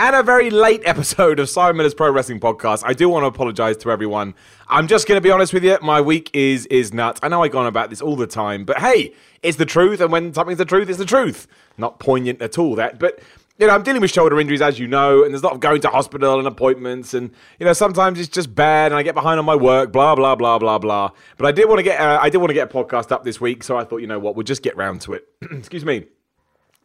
and a very late episode of Simon Miller's Pro Wrestling Podcast. I do want to apologize to everyone. I'm just going to be honest with you. My week is is nuts. I know I go on about this all the time, but hey, it's the truth. And when something's the truth, it's the truth. Not poignant at all, that. But you know, I'm dealing with shoulder injuries, as you know, and there's a lot of going to hospital and appointments, and you know, sometimes it's just bad, and I get behind on my work, blah blah blah blah blah. But I did want to get, uh, I did want to get a podcast up this week, so I thought, you know what, we'll just get round to it. Excuse me.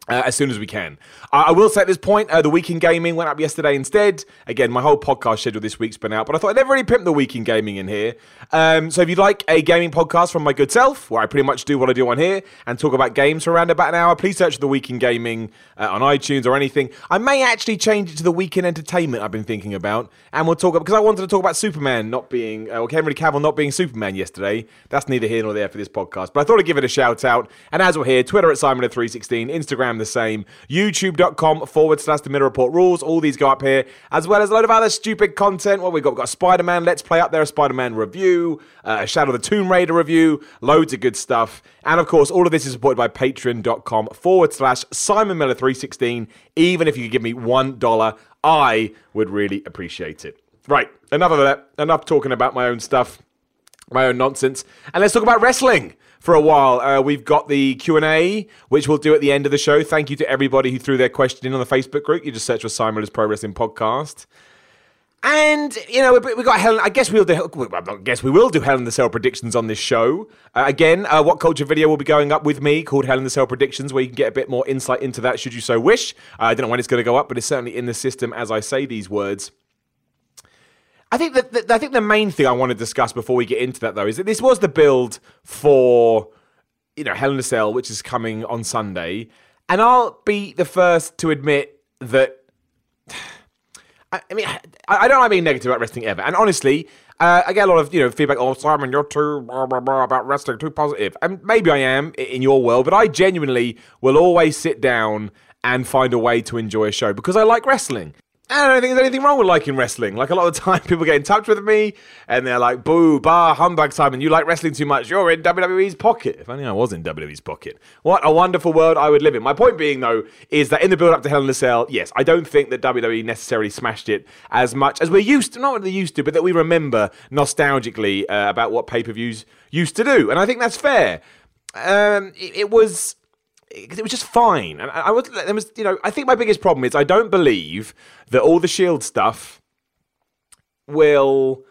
Uh, as soon as we can. Uh, I will say at this point, uh, the weekend gaming went up yesterday instead. Again, my whole podcast schedule this week's been out, but I thought I'd never really pimp the weekend gaming in here. Um, so if you'd like a gaming podcast from my good self, where I pretty much do what I do on here and talk about games for around about an hour, please search the weekend gaming uh, on iTunes or anything. I may actually change it to the weekend entertainment I've been thinking about, and we'll talk because I wanted to talk about Superman not being, uh, or Henry Cavill not being Superman yesterday. That's neither here nor there for this podcast, but I thought I'd give it a shout out. And as we're here, Twitter at Simon at 316, Instagram the same, youtube.com forward slash the Miller Report rules. All these go up here, as well as a load of other stupid content. What we've got, we've got Spider Man Let's Play up there, a Spider Man review, uh, a Shadow of the Tomb Raider review, loads of good stuff. And of course, all of this is supported by patreon.com forward slash Simon Miller 316. Even if you could give me $1, I would really appreciate it. Right, enough of that. Enough talking about my own stuff, my own nonsense. And let's talk about wrestling for a while. Uh, we've got the Q and A, which we'll do at the end of the show. Thank you to everybody who threw their question in on the Facebook group. You just search for Simon Pro Wrestling Podcast. And you know we got Helen. I guess we'll do. I guess we will do Hell in the Cell predictions on this show. Uh, again, uh, what culture video will be going up with me called Hell in the Cell predictions, where you can get a bit more insight into that, should you so wish. Uh, I don't know when it's going to go up, but it's certainly in the system as I say these words. I think that, I think the main thing I want to discuss before we get into that though is that this was the build for you know Hell in a Cell, which is coming on Sunday, and I'll be the first to admit that. I, I mean, I, I don't like being negative about wrestling ever, and honestly, uh, I get a lot of you know feedback. Oh, Simon, you're too blah, blah, blah, about wrestling, too positive, and maybe I am in your world, but I genuinely will always sit down and find a way to enjoy a show because I like wrestling. I don't think there's anything wrong with liking wrestling. Like a lot of time, people get in touch with me and they're like, "Boo, bah, humbug, Simon! You like wrestling too much. You're in WWE's pocket." If only I was in WWE's pocket. What a wonderful world I would live in. My point being, though, is that in the build-up to Hell in a Cell, yes, I don't think that WWE necessarily smashed it as much as we're used to. Not what they used to, but that we remember nostalgically uh, about what pay-per-views used to do, and I think that's fair. Um, it, it was because it was just fine. And I was, there was, you know, I think my biggest problem is I don't believe that all the Shield stuff will.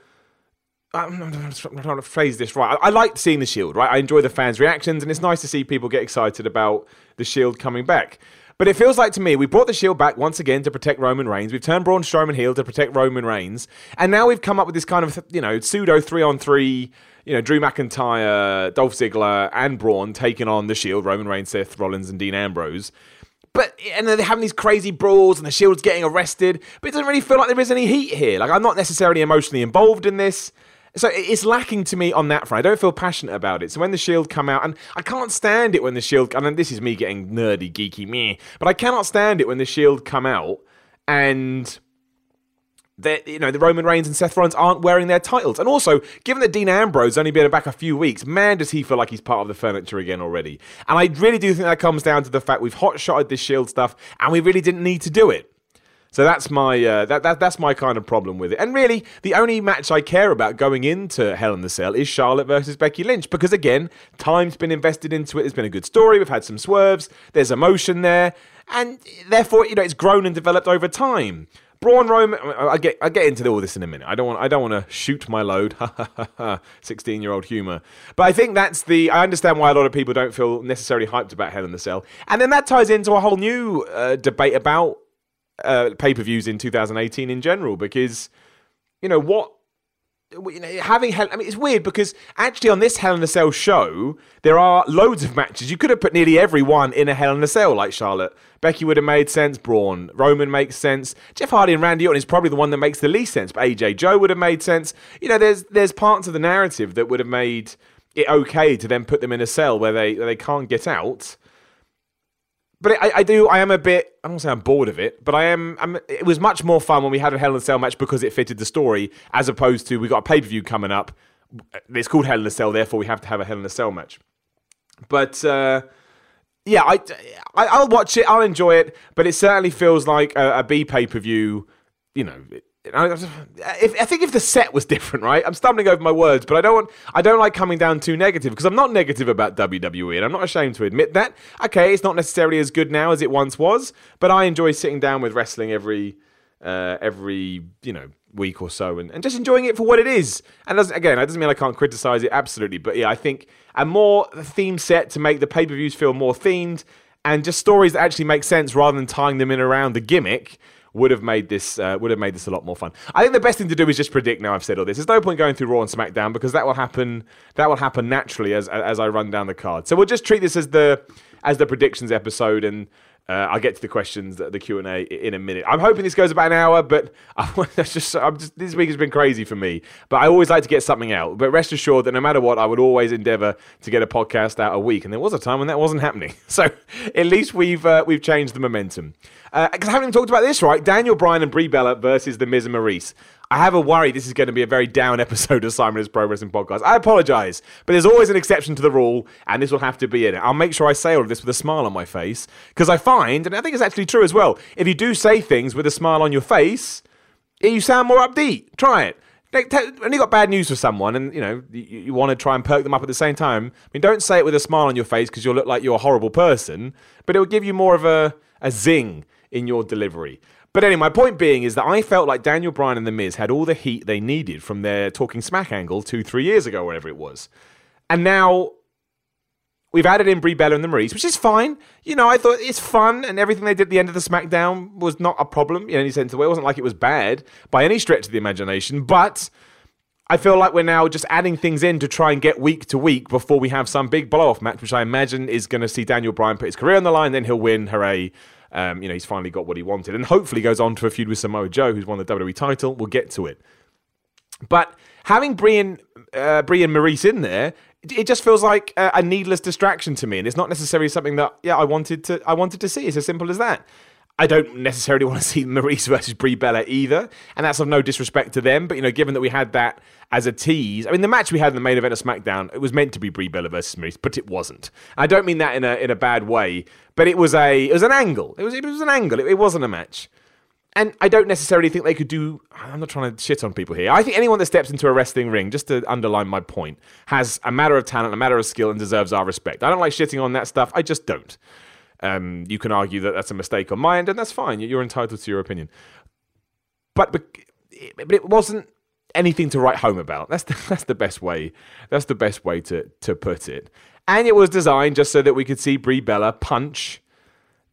I'm trying to phrase this right. I, I like seeing the Shield, right? I enjoy the fans' reactions, and it's nice to see people get excited about the Shield coming back. But it feels like to me, we brought the Shield back once again to protect Roman Reigns. We've turned Braun Strowman heel to protect Roman Reigns, and now we've come up with this kind of, you know, pseudo three on three you know, Drew McIntyre, Dolph Ziggler, and Braun taking on the Shield, Roman Reigns, Seth Rollins, and Dean Ambrose. But and they're having these crazy brawls, and the Shield's getting arrested. But it doesn't really feel like there is any heat here. Like I'm not necessarily emotionally involved in this. So it's lacking to me on that front. I don't feel passionate about it. So when the Shield come out, and I can't stand it when the Shield, and this is me getting nerdy, geeky, me, but I cannot stand it when the Shield come out and that you know the Roman Reigns and Seth Rollins aren't wearing their titles. And also, given that Dean Ambrose only been back a few weeks, man, does he feel like he's part of the furniture again already? And I really do think that comes down to the fact we've hot shotted this Shield stuff, and we really didn't need to do it. So that's my uh, that, that that's my kind of problem with it. And really, the only match I care about going into Hell in the Cell is Charlotte versus Becky Lynch because again, time's been invested into it. It's been a good story. We've had some swerves. There's emotion there, and therefore, you know, it's grown and developed over time. Braun Roman. I get I get into all this in a minute. I don't want I don't want to shoot my load. Sixteen year old humor. But I think that's the. I understand why a lot of people don't feel necessarily hyped about Hell in the Cell, and then that ties into a whole new uh, debate about uh, pay per views in 2018 in general. Because you know what you know, having Hell, I mean, it's weird because actually on this Hell in a Cell show, there are loads of matches. You could have put nearly every one in a Hell in a Cell, like Charlotte. Becky would have made sense. Braun, Roman makes sense. Jeff Hardy and Randy Orton is probably the one that makes the least sense. But AJ Joe would have made sense. You know, there's there's parts of the narrative that would have made it okay to then put them in a cell where they where they can't get out but I, I, do. I am a bit. I don't say I'm bored of it, but I am. I'm, it was much more fun when we had a Hell in a Cell match because it fitted the story, as opposed to we got a pay per view coming up. It's called Hell in a Cell, therefore we have to have a Hell in a Cell match. But uh, yeah, I, I will watch it. I'll enjoy it, but it certainly feels like a, a B pay per view. You know, if, I think if the set was different, right? I'm stumbling over my words, but I don't want, I don't like coming down too negative because I'm not negative about WWE, and I'm not ashamed to admit that. Okay, it's not necessarily as good now as it once was, but I enjoy sitting down with wrestling every, uh, every you know week or so, and, and just enjoying it for what it is. And doesn't, again, that doesn't mean I can't criticize it absolutely, but yeah, I think a more theme set to make the pay per views feel more themed and just stories that actually make sense rather than tying them in around the gimmick would have made this uh, would have made this a lot more fun. I think the best thing to do is just predict. Now I've said all this. There's no point going through Raw and SmackDown because that will happen. That will happen naturally as as I run down the card. So we'll just treat this as the as the predictions episode and. Uh, I'll get to the questions, the Q and A in a minute. I'm hoping this goes about an hour, but I, that's just, I'm just this week has been crazy for me. But I always like to get something out. But rest assured that no matter what, I would always endeavour to get a podcast out a week. And there was a time when that wasn't happening. So at least we've uh, we've changed the momentum. Because uh, I haven't even talked about this, right? Daniel Bryan and Brie Bella versus The Miz and Maryse. I have a worry this is going to be a very down episode of Simon's Pro Wrestling Podcast. I apologize, but there's always an exception to the rule, and this will have to be in it. I'll make sure I say all of this with a smile on my face, because I find, and I think it's actually true as well, if you do say things with a smile on your face, eh, you sound more upbeat. Try it. When you got bad news for someone, and you know you, you want to try and perk them up at the same time, I mean, don't say it with a smile on your face because you'll look like you're a horrible person, but it will give you more of a, a zing in your delivery. But anyway, my point being is that I felt like Daniel Bryan and The Miz had all the heat they needed from their Talking Smack angle two, three years ago, whatever it was. And now we've added in Brie Bella and the Maryse, which is fine. You know, I thought it's fun, and everything they did at the end of the SmackDown was not a problem in any sense of the way. It wasn't like it was bad by any stretch of the imagination, but I feel like we're now just adding things in to try and get week to week before we have some big blow off match, which I imagine is going to see Daniel Bryan put his career on the line, then he'll win. Hooray. Um, you know, he's finally got what he wanted, and hopefully goes on to a feud with Samoa Joe, who's won the WWE title. We'll get to it. But having Brian uh, Brie and Maryse in there, it just feels like a, needless distraction to me, and it's not necessarily something that yeah I wanted to I wanted to see. It's as simple as that. I don't necessarily want to see Maryse versus Brie Bella either, and that's of no disrespect to them. But you know, given that we had that as a tease, I mean, the match we had in the main event of SmackDown, it was meant to be Brie Bella versus Maryse, but it wasn't. I don't mean that in a in a bad way, but it was a it was an angle. It was it was an angle. It, it wasn't a match. And I don't necessarily think they could do. I'm not trying to shit on people here. I think anyone that steps into a wrestling ring, just to underline my point, has a matter of talent, a matter of skill, and deserves our respect. I don't like shitting on that stuff. I just don't. Um, you can argue that that's a mistake on my end, and that's fine. You're entitled to your opinion. But but it wasn't anything to write home about. That's the, that's the best way. That's the best way to to put it. And it was designed just so that we could see Brie Bella punch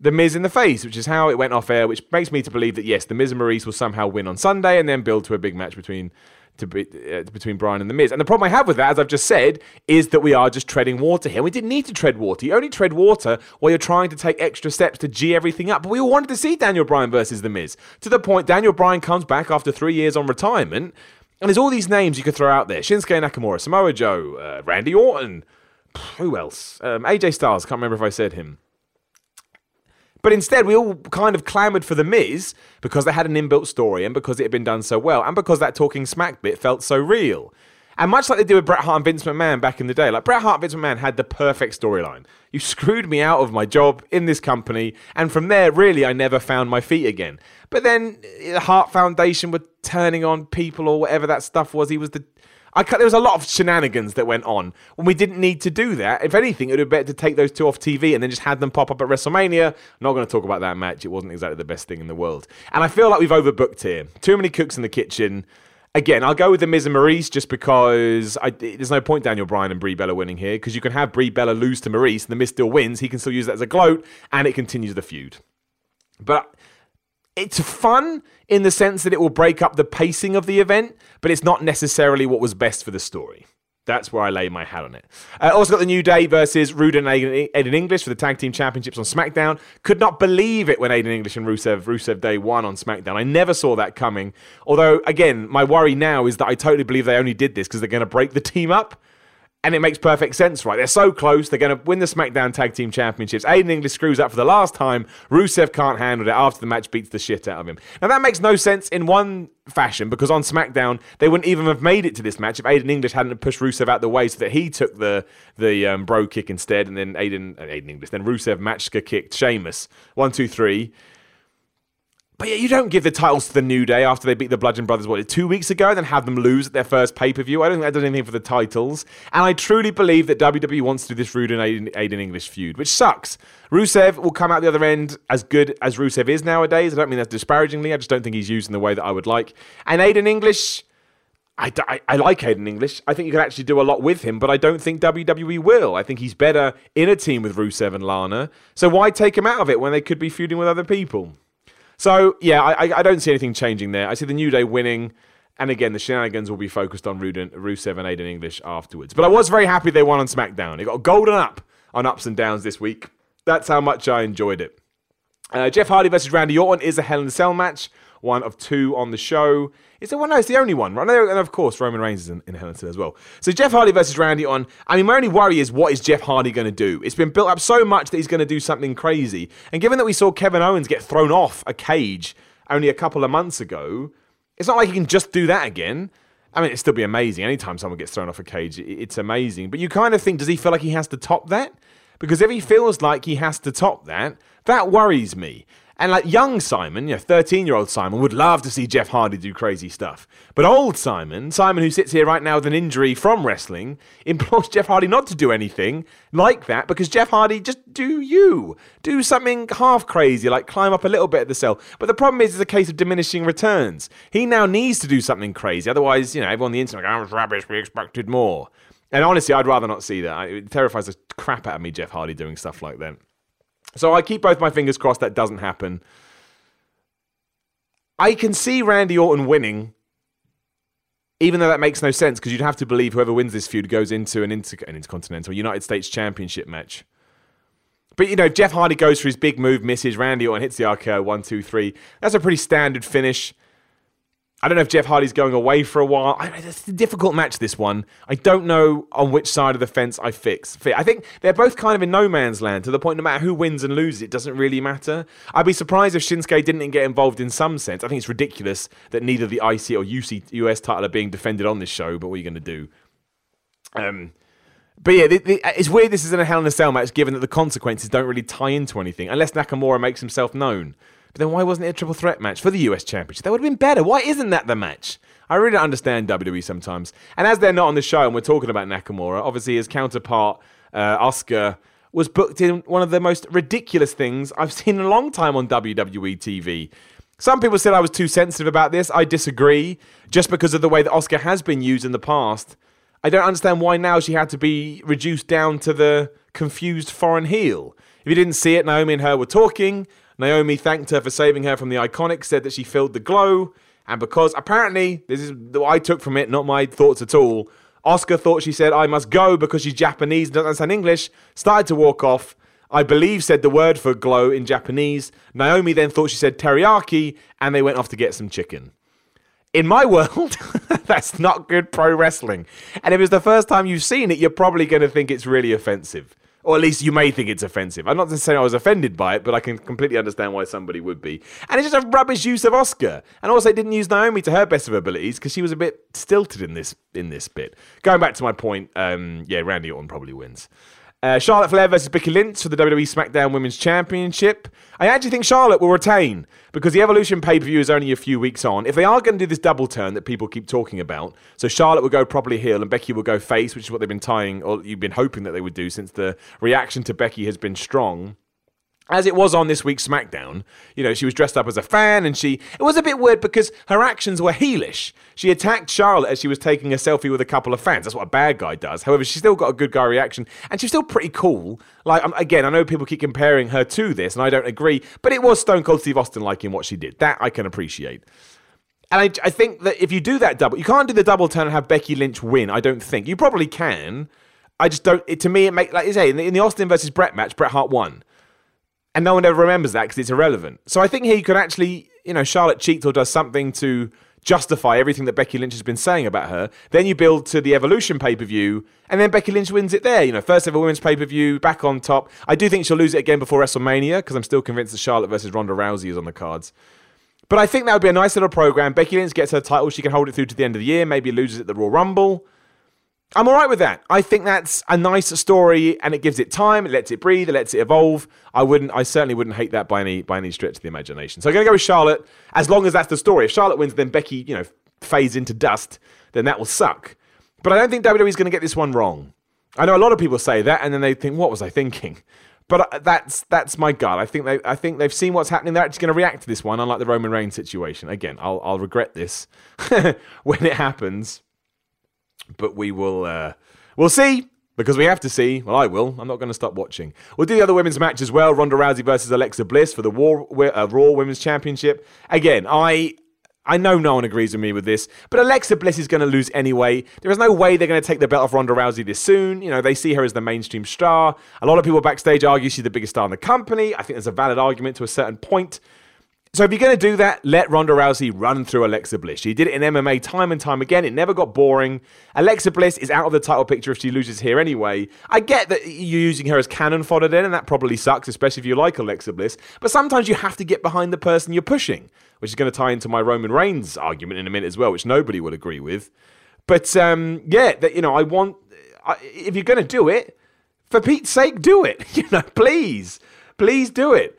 the Miz in the face, which is how it went off air. Which makes me to believe that yes, the Miz and Maryse will somehow win on Sunday, and then build to a big match between to be, uh, between Bryan and The Miz. And the problem I have with that, as I've just said, is that we are just treading water here. We didn't need to tread water. You only tread water while you're trying to take extra steps to G everything up. But we all wanted to see Daniel Bryan versus The Miz. To the point, Daniel Bryan comes back after three years on retirement, and there's all these names you could throw out there Shinsuke Nakamura, Samoa Joe, uh, Randy Orton. Who else? Um, AJ Styles, can't remember if I said him. But instead, we all kind of clamoured for The Miz because they had an inbuilt story and because it had been done so well and because that talking smack bit felt so real. And much like they did with Bret Hart and Vince McMahon back in the day, like Bret Hart and Vince McMahon had the perfect storyline. You screwed me out of my job in this company, and from there, really, I never found my feet again. But then the Hart Foundation were turning on people or whatever that stuff was. He was the I there was a lot of shenanigans that went on when we didn't need to do that. If anything, it would have been better to take those two off TV and then just had them pop up at WrestleMania. I'm not going to talk about that match. It wasn't exactly the best thing in the world. And I feel like we've overbooked here. Too many cooks in the kitchen. Again, I'll go with the Miz and Maryse just because I, there's no point Daniel Bryan and Brie Bella winning here because you can have Brie Bella lose to Maryse and the Miz still wins. He can still use that as a gloat and it continues the feud. But it's fun in the sense that it will break up the pacing of the event, but it's not necessarily what was best for the story. That's where I lay my hat on it. Uh, also got the New Day versus Rude and Aiden English for the Tag Team Championships on SmackDown. Could not believe it when Aiden English and Rusev, Rusev Day won on SmackDown. I never saw that coming. Although, again, my worry now is that I totally believe they only did this because they're going to break the team up and it makes perfect sense, right? They're so close. They're going to win the SmackDown Tag Team Championships. Aiden English screws up for the last time. Rusev can't handle it after the match beats the shit out of him. Now, that makes no sense in one fashion because on SmackDown, they wouldn't even have made it to this match if Aiden English hadn't pushed Rusev out the way so that he took the the um, Brogue kick instead. And then Aiden, uh, Aiden English, then Rusev Machka kicked Sheamus. One, two, three. But yeah, you don't give the titles to the New Day after they beat the Bludgeon Brothers, what, two weeks ago, and then have them lose at their first pay per view. I don't think that does anything for the titles. And I truly believe that WWE wants to do this Rude and Aiden, English feud, which sucks. Rusev will come out the other end as good as Rusev is nowadays. I don't mean that disparagingly. I just don't think he's used in the way that I would like. And Aiden English. I, I, I, like Aiden English. I think you can actually do a lot with him, but I don't think WWE will. I think he's better in a team with Rusev and Lana. So why take him out of it when they could be feuding with other people? So yeah, I, I don't see anything changing there. I see the New Day winning. And again, the shenanigans will be focused on Rusev and Aiden English afterwards. But I was very happy they won on SmackDown. It got golden up on ups and downs this week. That's how much I enjoyed it. Uh, Jeff Hardy versus Randy Orton is a Hell in a Cell match one of two on the show. Is it one? No, it's the only one, right? And of course, Roman Reigns is in, in Hell as well. So Jeff Hardy versus Randy Orton. I mean, my only worry is what is Jeff Hardy going to do? It's been built up so much that he's going to do something crazy. And given that we saw Kevin Owens get thrown off a cage only a couple of months ago, it's not like he can just do that again. I mean, it'd still be amazing. Anytime someone gets thrown off a cage, it's amazing. But you kind of think, does he feel like he has to top that? Because if he feels like he has to top that, that worries me. And like young Simon, you know, 13 year old Simon, would love to see Jeff Hardy do crazy stuff. But old Simon, Simon who sits here right now with an injury from wrestling, implores Jeff Hardy not to do anything like that because Jeff Hardy, just do you. Do something half crazy, like climb up a little bit at the cell. But the problem is, it's a case of diminishing returns. He now needs to do something crazy. Otherwise, you know, everyone on the internet, like, oh, was rubbish, we expected more. And honestly, I'd rather not see that. It terrifies the crap out of me, Jeff Hardy doing stuff like that. So I keep both my fingers crossed that doesn't happen. I can see Randy Orton winning, even though that makes no sense because you'd have to believe whoever wins this feud goes into an, inter- an Intercontinental United States Championship match. But you know, Jeff Hardy goes for his big move, misses. Randy Orton hits the RKO one, two, three. That's a pretty standard finish. I don't know if Jeff Hardy's going away for a while. I, it's a difficult match, this one. I don't know on which side of the fence I fix. I think they're both kind of in no man's land to the point no matter who wins and loses, it doesn't really matter. I'd be surprised if Shinsuke didn't get involved in some sense. I think it's ridiculous that neither the IC or UC, US title are being defended on this show, but what are you going to do? Um, but yeah, the, the, it's weird this is in a Hell in a Cell match given that the consequences don't really tie into anything unless Nakamura makes himself known. But then why wasn't it a triple threat match for the US Championship? That would have been better. Why isn't that the match? I really don't understand WWE sometimes. And as they're not on the show and we're talking about Nakamura, obviously his counterpart, uh, Asuka, was booked in one of the most ridiculous things I've seen in a long time on WWE TV. Some people said I was too sensitive about this. I disagree, just because of the way that Asuka has been used in the past. I don't understand why now she had to be reduced down to the confused foreign heel. If you didn't see it, Naomi and her were talking. Naomi thanked her for saving her from the IIconic, said that she filled the glow, and because apparently, this is what I took from it, not my thoughts at all, Asuka thought she said, I must go because she's Japanese and doesn't understand English, started to walk off. I believe said the word for glow in Japanese. Naomi then thought she said teriyaki, and they went off to get some chicken. In my world, that's not good pro wrestling. And if it's the first time you've seen it, you're probably going to think it's really offensive. Or at least you may think it's offensive. I'm not saying I was offended by it, but I can completely understand why somebody would be. And it's just a rubbish use of Asuka. And also, it didn't use Naomi to her best of abilities because she was a bit stilted in this in this bit. Going back to my point, um, yeah, Randy Orton probably wins. Uh, Charlotte Flair versus Becky Lynch for the WWE SmackDown Women's Championship. I actually think Charlotte will retain because the Evolution pay per view is only a few weeks on. If they are going to do this double turn that people keep talking about, so Charlotte will go properly heel and Becky will go face, which is what they've been tying or you've been hoping that they would do since the reaction to Becky has been strong. As it was on this week's SmackDown, you know, she was dressed up as a fan and she. It was a bit weird because her actions were heelish. She attacked Charlotte as she was taking a selfie with a couple of fans. That's what a bad guy does. However, she still got a good guy reaction and she's still pretty cool. Like, um, again, I know people keep comparing her to this and I don't agree, but it was Stone Cold Steve Austin liking what she did. That I can appreciate. And I, I think that if you do that double, you can't do the double turn and have Becky Lynch win. I don't think. You probably can. I just don't. It, to me, it makes like you say in the, in the Austin versus Bret match, Bret Hart won and no one ever remembers that because it's irrelevant. So I think he could actually, you know, Charlotte cheats or does something to justify everything that Becky Lynch has been saying about her. Then you build to the Evolution pay per view, and then Becky Lynch wins it there. You know, first ever women's pay per view, back on top. I do think she'll lose it again before WrestleMania because I'm still convinced that Charlotte versus Ronda Rousey is on the cards. But I think that would be a nice little program. Becky Lynch gets her title; she can hold it through to the end of the year. Maybe loses it at the Royal Rumble. I'm all right with that. I think that's a nice story, and it gives it time. It lets it breathe. It lets it evolve. I wouldn't. I certainly wouldn't hate that by any by any stretch of the imagination. So I'm going to go with Charlotte as long as that's the story. If Charlotte wins, then Becky, you know, fades into dust. Then that will suck. But I don't think WWE is going to get this one wrong. I know a lot of people say that, and then they think, "What was I thinking?" But uh, that's that's my gut. I think they I think they've seen what's happening. They're actually going to react to this one, unlike the Roman Reigns situation. Again, I'll I'll regret this when it happens but we will uh, we'll see because we have to see. Well, I will. I'm not going to stop watching. We'll do the other women's match as well. Ronda Rousey versus Alexa Bliss for the War, uh, Raw Women's Championship. Again, I I know no one agrees with me with this, but Alexa Bliss is going to lose anyway. There is no way they're going to take the belt off Ronda Rousey this soon. You know, they see her as the mainstream star. A lot of people backstage argue she's the biggest star in the company. I think there's a valid argument to a certain point. So if you're going to do that, let Ronda Rousey run through Alexa Bliss. She did it in MMA time and time again. It never got boring. Alexa Bliss is out of the title picture if she loses here anyway. I get that you're using her as cannon fodder then, and that probably sucks, especially if you like Alexa Bliss. But sometimes you have to get behind the person you're pushing, which is going to tie into my Roman Reigns argument in a minute as well, which nobody would agree with. But um, yeah, that you know, I want I, if you're going to do it, for Pete's sake, do it. You know, please, please do it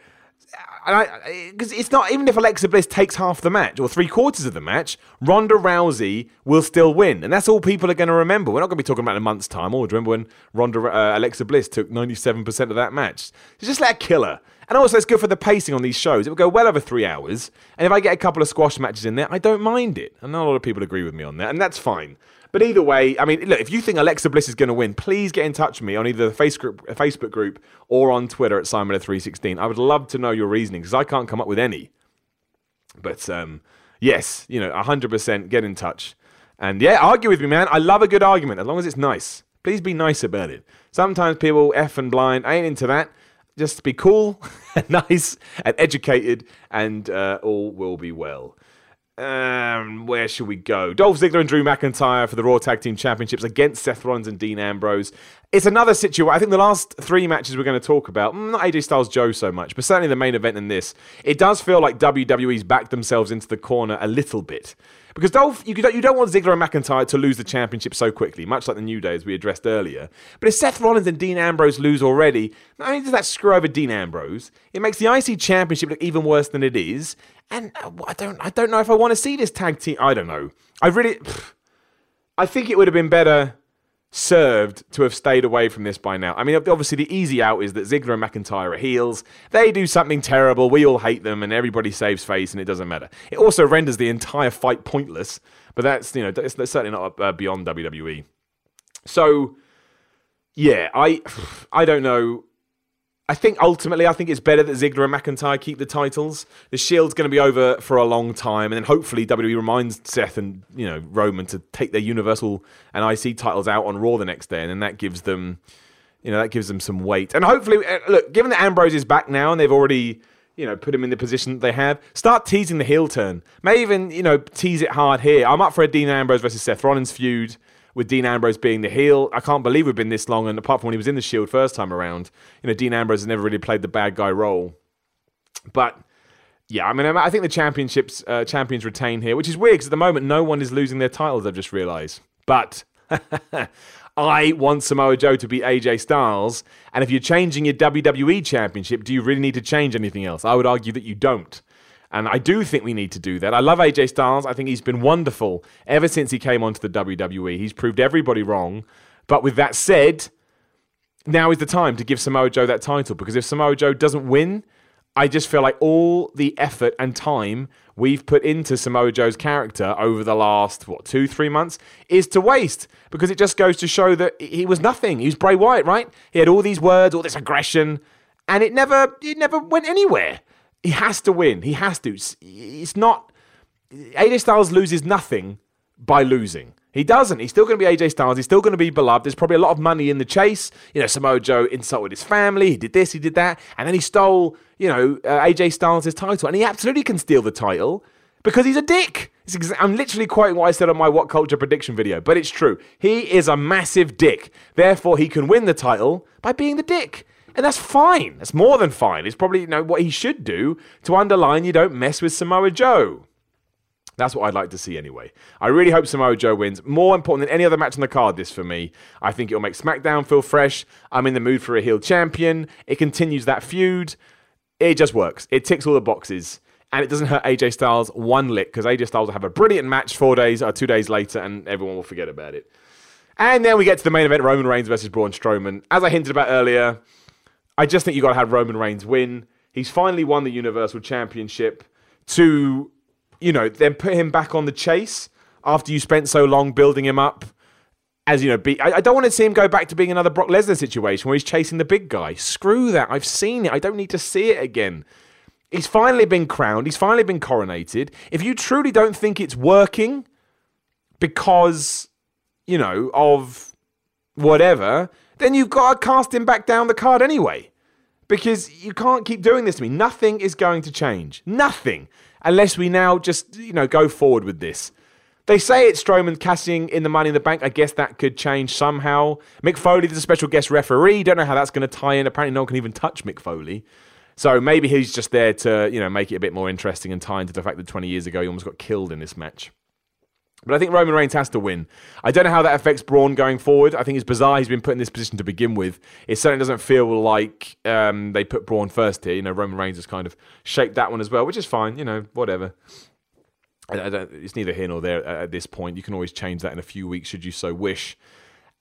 because it's not even if Alexa Bliss takes half the match or three quarters of the match, Ronda Rousey will still win, and that's all people are going to remember. We're not going to be talking about in a month's time. Or remember when Ronda uh, Alexa Bliss took ninety seven percent of that match? So just let her kill her. And also, it's good for the pacing on these shows. It will go well over three hours. And if I get a couple of squash matches in there, I don't mind it. And not a lot of people agree with me on that, and that's fine. But either way, I mean, look, if you think Alexa Bliss is going to win, please get in touch with me on either the Facebook group or on Twitter at Simon316. I would love to know your reasoning because I can't come up with any. But um, yes, you know, 100% get in touch. And yeah, argue with me, man. I love a good argument as long as it's nice. Please be nice about it. Sometimes people F and blind. I ain't into that. Just to be cool and nice and educated, and uh, all will be well. Um, where should we go? Dolph Ziggler and Drew McIntyre for the Raw Tag Team Championships against Seth Rollins and Dean Ambrose. It's another situation. I think the last three matches we're going to talk about, mm, not AJ Styles Joe so much, but certainly the main event in this, it does feel like WWE's backed themselves into the corner a little bit. Because Dolph, you don't, you don't want Ziggler and McIntyre to lose the championship so quickly, much like the New Day as we addressed earlier. But if Seth Rollins and Dean Ambrose lose already, not only does that screw over Dean Ambrose, it makes the IC championship look even worse than it is. And uh, I don't, I don't know if I want to see this tag team. I don't know. I really, I think it would have been better served to have stayed away from this by now. I mean, obviously, the easy out is that Ziggler and McIntyre are heels. They do something terrible. We all hate them, and everybody saves face, and it doesn't matter. It also renders the entire fight pointless. But that's you know, that's, that's certainly not uh, beyond WWE. So, yeah, I, I don't know. I think ultimately, I think it's better that Ziggler and McIntyre keep the titles. The Shield's going to be over for a long time, and then hopefully WWE reminds Seth and you know Roman to take their Universal and IC titles out on Raw the next day, and then that gives them, you know, that gives them some weight. And hopefully, uh, look, given that Ambrose is back now, and they've already you know, put him in the position that they have. Start teasing the heel turn. May even, you know, tease it hard here. I'm up for a Dean Ambrose versus Seth Rollins feud with Dean Ambrose being the heel. I can't believe we've been this long, and apart from when he was in the Shield first time around, you know, Dean Ambrose has never really played the bad guy role. But yeah, I mean, I think the championships uh, champions retain here, which is weird because at the moment no one is losing their titles. I've just realised, but. I want Samoa Joe to be AJ Styles. And if you're changing your WWE Championship, do you really need to change anything else? I would argue that you don't. And I do think we need to do that. I love AJ Styles. I think he's been wonderful ever since he came onto the WWE. He's proved everybody wrong. But with that said, now is the time to give Samoa Joe that title because if Samoa Joe doesn't win, I just feel like all the effort and time we've put into Samoa Joe's character over the last, what, two, three months is to waste because it just goes to show that he was nothing. He was Bray Wyatt, right? He had all these words, all this aggression, and it never, it never went anywhere. He has to win. He has to. It's not. AJ Styles loses nothing by losing. He doesn't. He's still going to be AJ Styles. He's still going to be beloved. There's probably a lot of money in the chase. You know, Samoa Joe insulted his family. He did this, he did that. And then he stole, you know, uh, AJ Styles' title. And he absolutely can steal the title because he's a dick. Exa- I'm literally quoting what I said on my What Culture prediction video, but it's true. He is a massive dick. Therefore, he can win the title by being the dick. And that's fine. That's more than fine. It's probably, you know, what he should do to underline you don't mess with Samoa Joe. That's what I'd like to see anyway. I really hope Samoa Joe wins. More important than any other match on the card, this for me. I think it'll make SmackDown feel fresh. I'm in the mood for a heel champion. It continues that feud. It just works. It ticks all the boxes. And it doesn't hurt AJ Styles one lick because AJ Styles will have a brilliant match four days or two days later and everyone will forget about it. And then we get to the main event Roman Reigns versus Braun Strowman. As I hinted about earlier, I just think you got to have Roman Reigns win. He's finally won the Universal Championship to you know, then put him back on the chase after you spent so long building him up. As you know, be, I, I don't want to see him go back to being another Brock Lesnar situation where he's chasing the big guy. Screw that. I've seen it. I don't need to see it again. He's finally been crowned. He's finally been coronated. If you truly don't think it's working because, you know, of whatever, then you've got to cast him back down the card anyway. Because you can't keep doing this to me. Nothing is going to change. Nothing unless we now just, you know, go forward with this. They say it's Strowman cashing in the money in the bank. I guess that could change somehow. Mick Foley is a special guest referee. Don't know how that's going to tie in. Apparently, no one can even touch Mick Foley. So maybe he's just there to, you know, make it a bit more interesting and tie into the fact that 20 years ago he almost got killed in this match. But I think Roman Reigns has to win. I don't know how that affects Braun going forward. I think it's bizarre he's been put in this position to begin with. It certainly doesn't feel like um, they put Braun first here. You know, Roman Reigns has kind of shaped that one as well, which is fine. You know, whatever. I, it's neither here nor there at this point. You can always change that in a few weeks should you so wish.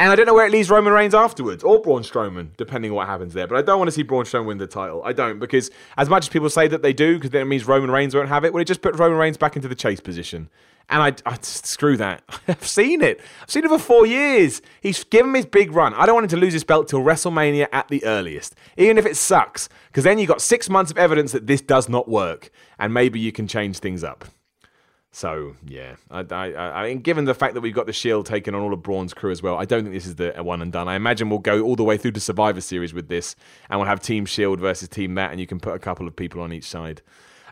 And I don't know where it leaves Roman Reigns afterwards, or Braun Strowman, depending on what happens there. But I don't want to see Braun Strowman win the title. I don't, because as much as people say that they do, because then it means Roman Reigns won't have it, well, it just put Roman Reigns back into the chase position. And I, I screw that. I've seen it. I've seen it for four years. He's given me his big run. I don't want him to lose his belt till WrestleMania at the earliest, even if it sucks, because then you've got six months of evidence that this does not work, and maybe you can change things up. So yeah, I, I, I, given the fact that we've got the Shield taking on all of Braun's crew as well, I don't think this is the one and done. I imagine we'll go all the way through the Survivor Series with this, and we'll have Team Shield versus Team That, and you can put a couple of people on each side.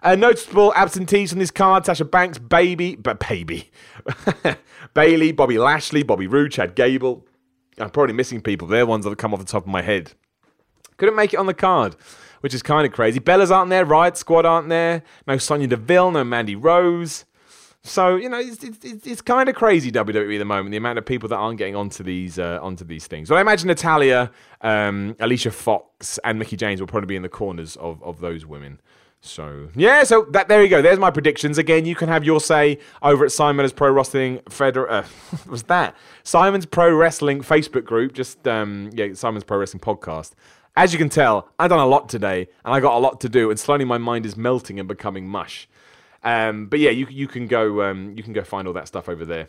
Uh, noticeable absentees from this card: Sasha Banks, Baby, but Baby, Bayley, Bobby Lashley, Bobby Roode, Chad Gable. I'm probably missing people. They're ones that have come off the top of my head. Couldn't make it on the card which is kind of crazy. Bellas aren't there, Riot Squad aren't there, no Sonya Deville, no Mandy Rose. So you know, it's, it's, it's kind of crazy WWE at the moment. The amount of people that aren't getting onto these uh, onto these things. Well, I imagine Natalya, um, Alicia Fox, and Mickie James will probably be in the corners of, of those women. So yeah, so that there you go. There's my predictions. Again, you can have your say over at Simon's Pro Wrestling Feder. Uh, was that Simon's Pro Wrestling Facebook group? Just um, yeah, Simon's Pro Wrestling podcast. As you can tell, I've done a lot today, and I got a lot to do, and slowly my mind is melting and becoming mush. Um, but yeah, you you can go um, you can go find all that stuff over there,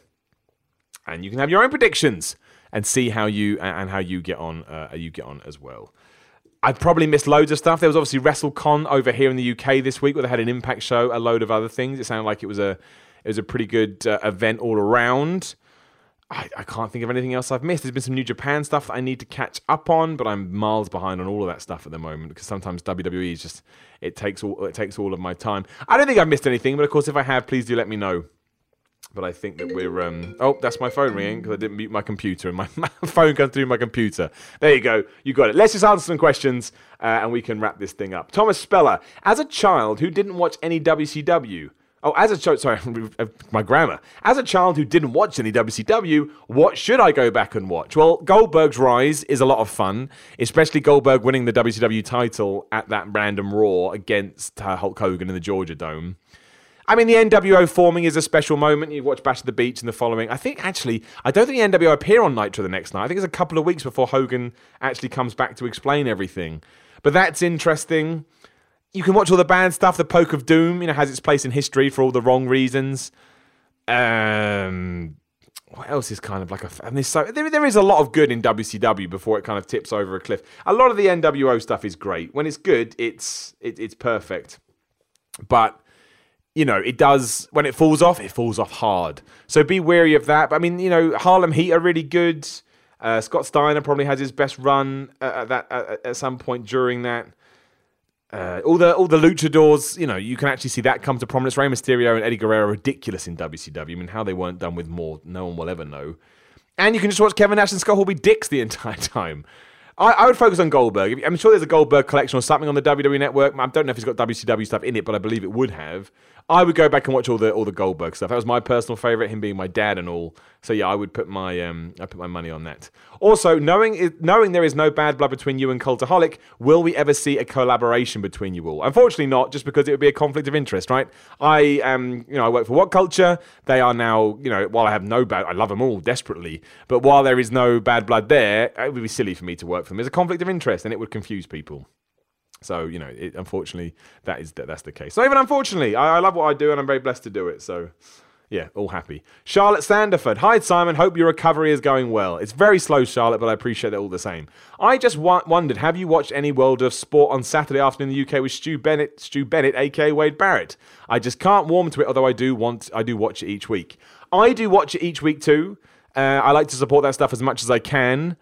and you can have your own predictions and see how you and how you get on uh, you get on as well. I've probably missed loads of stuff. There was obviously WrestleCon over here in the UK this week, where they had an Impact show, a load of other things. It sounded like it was a it was a pretty good uh, event all around. I, I, can't think of anything else I've missed. There's been some New Japan stuff that I need to catch up on, but I'm miles behind on all of that stuff at the moment because sometimes WWE is just it takes all it takes all of my time. I don't think I've missed anything, but of course, if I have, please do let me know. But I think that we're um, oh, that's my phone ringing because I didn't mute my computer and my, my phone comes through my computer. There you go, you got it. Let's just answer some questions uh, and we can wrap this thing up. Thomas Speller, as a child who didn't watch any WCW Oh, as a child, sorry, my grammar. As a child who didn't watch any WCW, what should I go back and watch? Well, Goldberg's Rise is a lot of fun, especially Goldberg winning the WCW title at that random Raw against uh, Hulk Hogan in the Georgia Dome. I mean, the NWO forming is a special moment. You watch Bash at the Beach and the following. I think actually, I don't think the NWO appear on Nitro the next night. I think it's a couple of weeks before Hogan actually comes back to explain everything. But that's interesting. You can watch all the bad stuff. The Poke of Doom, you know, has its place in history for all the wrong reasons. Um, what else is kind of like a? And there's so there, there is a lot of good in WCW before it kind of tips over a cliff. A lot of the NWO stuff is great. When it's good, it's it, it's perfect. But you know, it does when it falls off, it falls off hard. So be wary of that. But I mean, you know, Harlem Heat are really good. Uh, Scott Steiner probably has his best run at that at, at some point during that. Uh, all the all the luchadors, you know, you can actually see that come to prominence. Rey Mysterio and Eddie Guerrero are ridiculous in WCW. I mean, how they weren't done with more, no one will ever know. And you can just watch Kevin Nash and Scott Hall be dicks the entire time. I, I, would focus on Goldberg. I'm sure there's a Goldberg collection or something on the WWE Network. I don't know if he's got WCW stuff in it, but I believe it would have. I would go back and watch all the all the Goldberg stuff. That was my personal favorite, him being my dad and all. So yeah, I would put my um, I put my money on that. Also, knowing knowing there is no bad blood between you and Cultaholic, will we ever see a collaboration between you all? Unfortunately, not. Just because it would be a conflict of interest, right? I am, you know, I work for What Culture. They are now, you know, while I have no bad, I love them all desperately. But while there is no bad blood there, it would be silly for me to work for them. There's a conflict of interest, and it would confuse people. So you know, it, unfortunately, that is that, that's the case. So even unfortunately, I, I love what I do, and I'm very blessed to do it. So yeah, all happy. Charlotte Sanderford. Hi, Simon. Hope your recovery is going well. It's very slow, Charlotte, but I appreciate it all the same. I just wa- wondered, have you watched any World of Sport on Saturday afternoon in the UK with Stu Bennett, Stu Bennett, aka Wade Barrett? I just can't warm to it, although I do want, I do watch it each week. I do watch it each week too. Uh, I like to support that stuff as much as I can.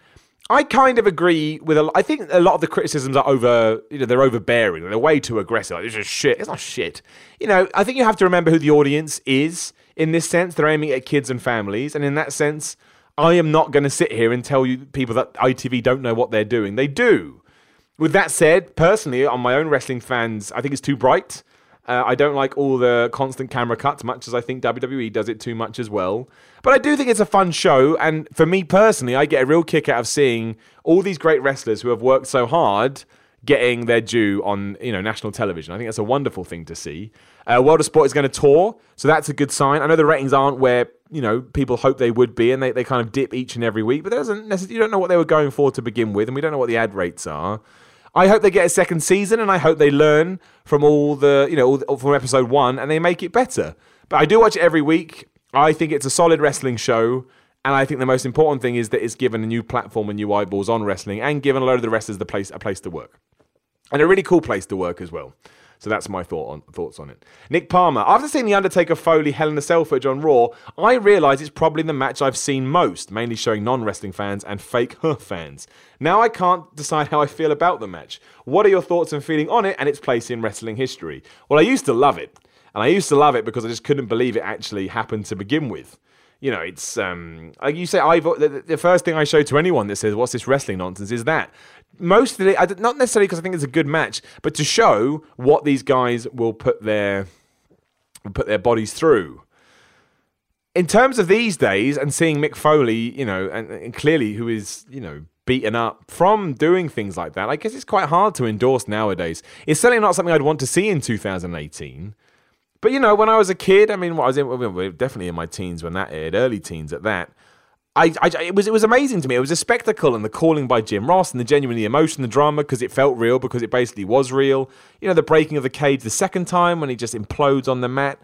I kind of agree with. A, I think a lot of the criticisms are over. You know, they're overbearing. They're way too aggressive. Like, this is shit. It's not shit. You know, I think you have to remember who the audience is. In this sense, they're aiming at kids and families, and in that sense, I am not going to sit here and tell you people that ITV don't know what they're doing. They do. With that said, personally, on my own wrestling fans, I think it's too bright. Uh, I don't like all the constant camera cuts, much as I think WWE does it too much as well. But I do think it's a fun show, and for me personally, I get a real kick out of seeing all these great wrestlers who have worked so hard getting their due on you know national television. I think that's a wonderful thing to see. Uh, World of Sport is going to tour, so that's a good sign. I know the ratings aren't where you know people hope they would be, and they, they kind of dip each and every week. But there doesn't necessarily, you don't know what they were going for to begin with, and we don't know what the ad rates are. I hope they get a second season, and I hope they learn from all the you know all, from episode one, and they make it better. But I do watch it every week. I think it's a solid wrestling show, and I think the most important thing is that it's given a new platform and new eyeballs on wrestling, and given a lot of the wrestlers the place a place to work, and a really cool place to work as well. So that's my thought on, thoughts on it. Nick Palmer. After seeing The Undertaker Foley Hell in a Cell footage on Raw, I realise it's probably the match I've seen most, mainly showing non wrestling fans and fake huh fans. Now I can't decide how I feel about the match. What are your thoughts and feeling on it and its place in wrestling history? Well, I used to love it. And I used to love it because I just couldn't believe it actually happened to begin with you know, it's um, like you say. I the, the first thing I show to anyone that says, "What's this wrestling nonsense?" is that mostly not necessarily because I think it's a good match, but to show what these guys will put their will put their bodies through. In terms of these days, and seeing Mick Foley, you know, and, and clearly who is, you know, beaten up from doing things like that, I guess it's quite hard to endorse nowadays. It's certainly not something I'd want to see in 2018. But you know, when I was a kid, I mean, what I was in, definitely in my teens when that aired, early teens at that. I, I, it was it was amazing to me. It was a spectacle, and the calling by Jim Ross, and the genuinely emotion, the drama, because it felt real, because it basically was real. You know, the breaking of the cage the second time when he just implodes on the mat.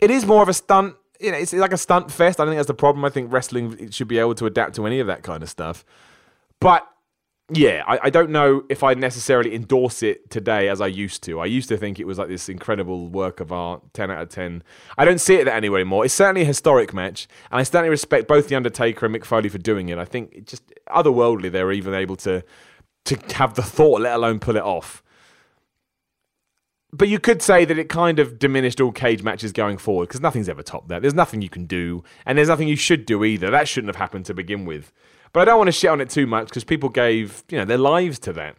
It is more of a stunt. You know, it's like a stunt fest. I don't think that's the problem. I think wrestling should be able to adapt to any of that kind of stuff. But yeah, I, I, don't know if I necessarily endorse it today as I used to. I used to think it was like this incredible work of art, 10 out of 10. I don't see it that anywhere anymore. It's certainly a historic match, and I certainly respect both The Undertaker and Mick Foley for doing it. I think it just otherworldly they were even able to, to have the thought, let alone pull it off. But you could say that it kind of diminished all cage matches going forward because nothing's ever topped that. There's nothing you can do, and there's nothing you should do either. That shouldn't have happened to begin with. But I don't want to shit on it too much because people gave you know their lives to that.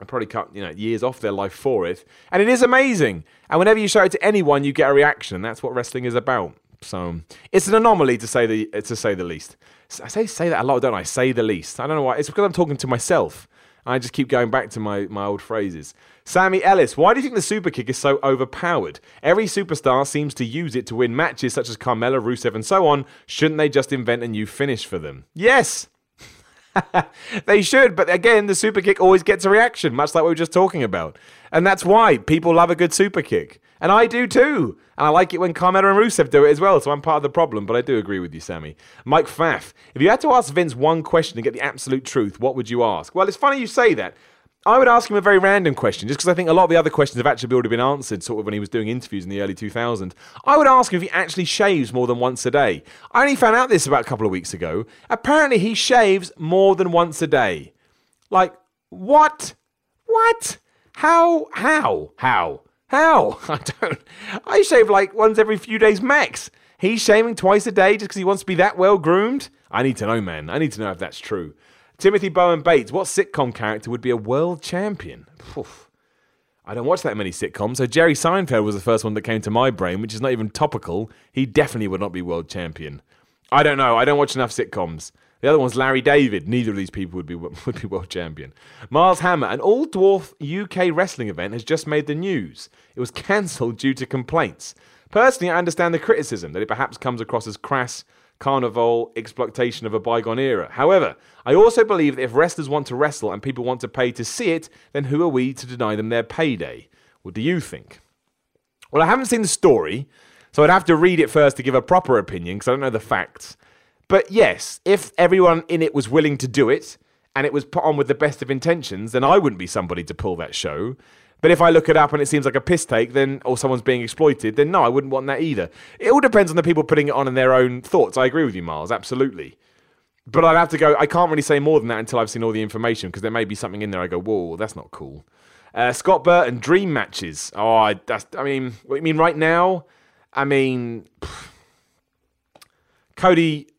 I probably cut you know years off their life for it, and it is amazing. And whenever you show it to anyone, you get a reaction. That's what wrestling is about. So it's an anomaly to say the to say the least. I say say that a lot, don't I? Say the least. I don't know why. It's because I'm talking to myself. I just keep going back to my, my old phrases. Sammy Ellis, why do you think the super kick is so overpowered? Every superstar seems to use it to win matches such as Carmella, Rusev, and so on. Shouldn't they just invent a new finish for them? Yes! they should, but again, the super kick always gets a reaction, much like we were just talking about. And that's why people love a good super kick. And I do too. And I like it when Carmella and Rusev do it as well, so I'm part of the problem, but I do agree with you, Sammy. Mike Faff, if you had to ask Vince one question to get the absolute truth, what would you ask? Well, it's funny you say that. I would ask him a very random question, just because I think a lot of the other questions have actually already been answered, sort of when he was doing interviews in the early 2000s. I would ask him if he actually shaves more than once a day. I only found out this about a couple of weeks ago. Apparently, he shaves more than once a day. Like, what? What? How? How? How? How? I don't. I shave like once every few days max. He's shaving twice a day just because he wants to be that well groomed? I need to know, man. I need to know if that's true. Timothy Bowen Bates, what sitcom character would be a world champion? Oof. I don't watch that many sitcoms, so Jerry Seinfeld was the first one that came to my brain, which is not even topical. He definitely would not be world champion. I don't know. I don't watch enough sitcoms. The other one's Larry David. Neither of these people would be would be world champion. Miles Hammer, an all dwarf UK wrestling event, has just made the news. It was cancelled due to complaints. Personally, I understand the criticism that it perhaps comes across as crass carnival exploitation of a bygone era. However, I also believe that if wrestlers want to wrestle and people want to pay to see it, then who are we to deny them their payday? What do you think? Well, I haven't seen the story, so I'd have to read it first to give a proper opinion because I don't know the facts. But yes, if everyone in it was willing to do it and it was put on with the best of intentions, then I wouldn't be somebody to pull that show. But if I look it up and it seems like a piss take, then or someone's being exploited, then no, I wouldn't want that either. It all depends on the people putting it on and their own thoughts. I agree with you, Miles, absolutely. But I'd have to go. I can't really say more than that until I've seen all the information because there may be something in there. I go, whoa, that's not cool. Uh, Scott Burton dream matches. Oh, I, that's. I mean, what you mean right now? I mean, pff, Cody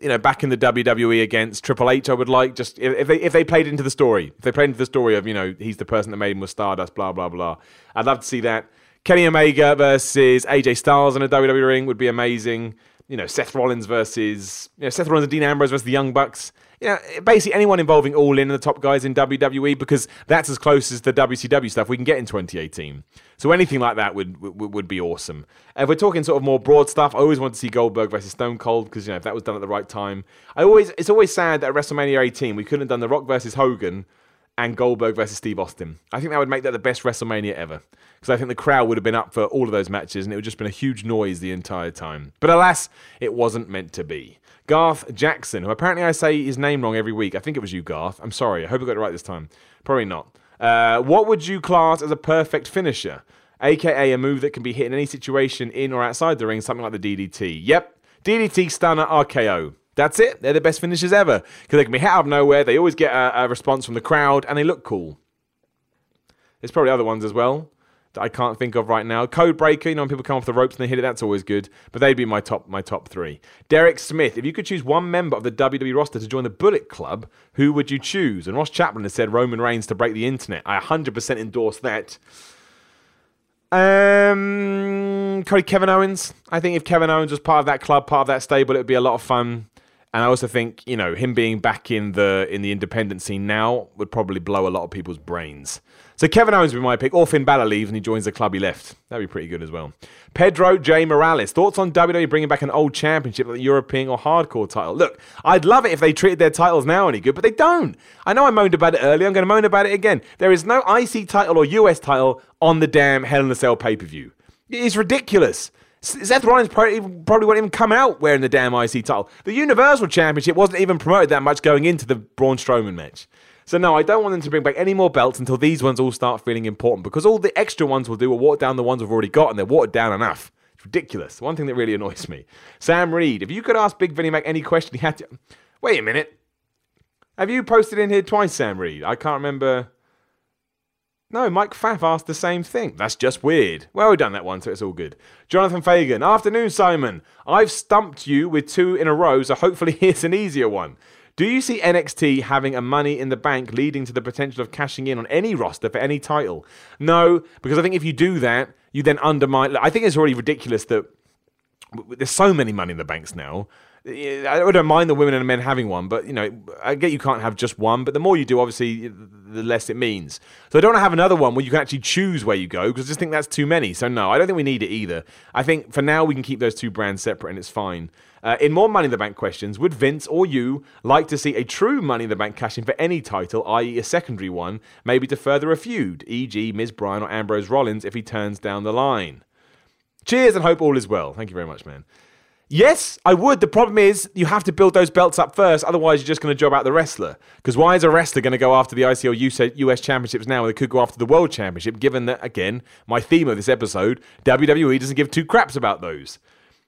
you know, back in the WWE against Triple H, I would like just if they if they played into the story, if they played into the story of you know he's the person that made him with Stardust, blah blah blah. I'd love to see that. Kenny Omega versus AJ Styles in a WWE ring would be amazing. You know, Seth Rollins versus you know Seth Rollins and Dean Ambrose versus the Young Bucks you know, basically anyone involving All In and the top guys in WWE because that's as close as the WCW stuff we can get in 2018. So anything like that would would, would be awesome. If we're talking sort of more broad stuff, I always want to see Goldberg versus Stone Cold because you know if that was done at the right time. I always it's always sad that at WrestleMania 18 we couldn't have done The Rock versus Hogan and Goldberg versus Steve Austin. I think that would make that the best WrestleMania ever because I think the crowd would have been up for all of those matches and it would just been a huge noise the entire time. But alas, it wasn't meant to be. Garth Jackson, who apparently I say his name wrong every week. I think it was you, Garth. I'm sorry. I hope I got it right this time. Probably not. Uh, what would you class as a perfect finisher? AKA a move that can be hit in any situation in or outside the ring, something like the DDT. Yep. DDT, stunner, RKO. That's it. They're the best finishers ever because they can be hit out of nowhere. They always get a, a response from the crowd and they look cool. There's probably other ones as well that I can't think of right now. Code Breaker, you know, when people come off the ropes and they hit it, that's always good. But they'd be my top my top three. Derek Smith, if you could choose one member of the WWE roster to join the Bullet Club, who would you choose? And Ross Chaplin has said Roman Reigns to break the internet. I 100% endorse that. Um, Cody Kevin Owens. I think if Kevin Owens was part of that club, part of that stable, it would be a lot of fun. And I also think, you know, him being back in the in the independent scene now would probably blow a lot of people's brains. So Kevin Owens would be my pick. Or Finn Balor leaves and he joins the club he left. That'd be pretty good as well. Pedro J. Morales. Thoughts on WWE bringing back an old championship like the European or hardcore title? Look, I'd love it if they treated their titles now any good, but they don't. I know I moaned about it earlier. I'm going to moan about it again. There is no IC title or US title on the damn Hell in a Cell pay per view. It's ridiculous. Seth Rollins probably, probably won't even come out wearing the damn IC title. The Universal Championship wasn't even promoted that much going into the Braun Strowman match. So no, I don't want them to bring back any more belts until these ones all start feeling important because all the extra ones will do will water down the ones we've already got and they're watered down enough. It's ridiculous. One thing that really annoys me. Sam Reed, if you could ask Big Vinnie Mac any question, he had to. Wait a minute. Have you posted in here twice, Sam Reed? I can't remember. No, Mike Faff asked the same thing. That's just weird. Well, we've done that one, so it's all good. Jonathan Fagan. Afternoon, Simon. I've stumped you with two in a row, so hopefully here's an easier one. Do you see NXT having a money in the bank leading to the potential of cashing in on any roster for any title? No, because I think if you do that, you then undermine. I think it's already ridiculous that there's so many money in the banks now. I don't mind the women and the men having one, but you know, I get you can't have just one. But the more you do, obviously, the less it means. So I don't have another one where you can actually choose where you go because I just think that's too many. So no, I don't think we need it either. I think for now we can keep those two brands separate and it's fine. Uh, in more Money in the Bank questions, would Vince or you like to see a true Money in the Bank cash in for any title, i.e., a secondary one, maybe to further a feud, e.g., Miz Bryan or Ambrose Rollins if he turns down the line? Cheers and hope all is well. Thank you very much, man. Yes, I would. The problem is you have to build those belts up first. Otherwise, you're just going to job out the wrestler. Because why is a wrestler going to go after the ICL US Championships now when they could go after the World Championship, given that, again, my theme of this episode, WWE doesn't give two craps about those.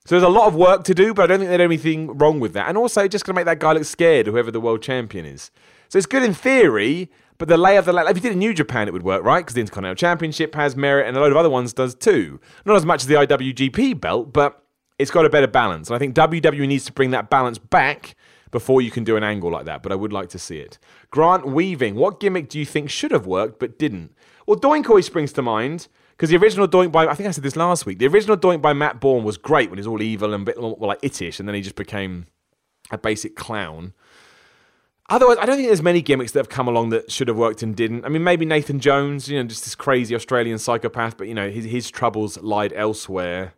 So there's a lot of work to do, but I don't think there's anything wrong with that. And also, just going to make that guy look scared, whoever the world champion is. So it's good in theory, but the lay of the land, if you did in New Japan, it would work, right? Because the Intercontinental Championship has merit, and a load of other ones does too. Not as much as the IWGP belt, but it's got a better balance. And I think WWE needs to bring that balance back before you can do an angle like that, but I would like to see it. Grant Weaving, what gimmick do you think should have worked but didn't? Well, Doink always springs to mind because the original Doink by, I think I said this last week, the original Doink by Matt Borne was great when he was all evil and a bit like itish, and then he just became a basic clown. Otherwise, I don't think there's many gimmicks that have come along that should have worked and didn't. I mean, maybe Nathan Jones, you know, just this crazy Australian psychopath, but you know, his, his troubles lied elsewhere.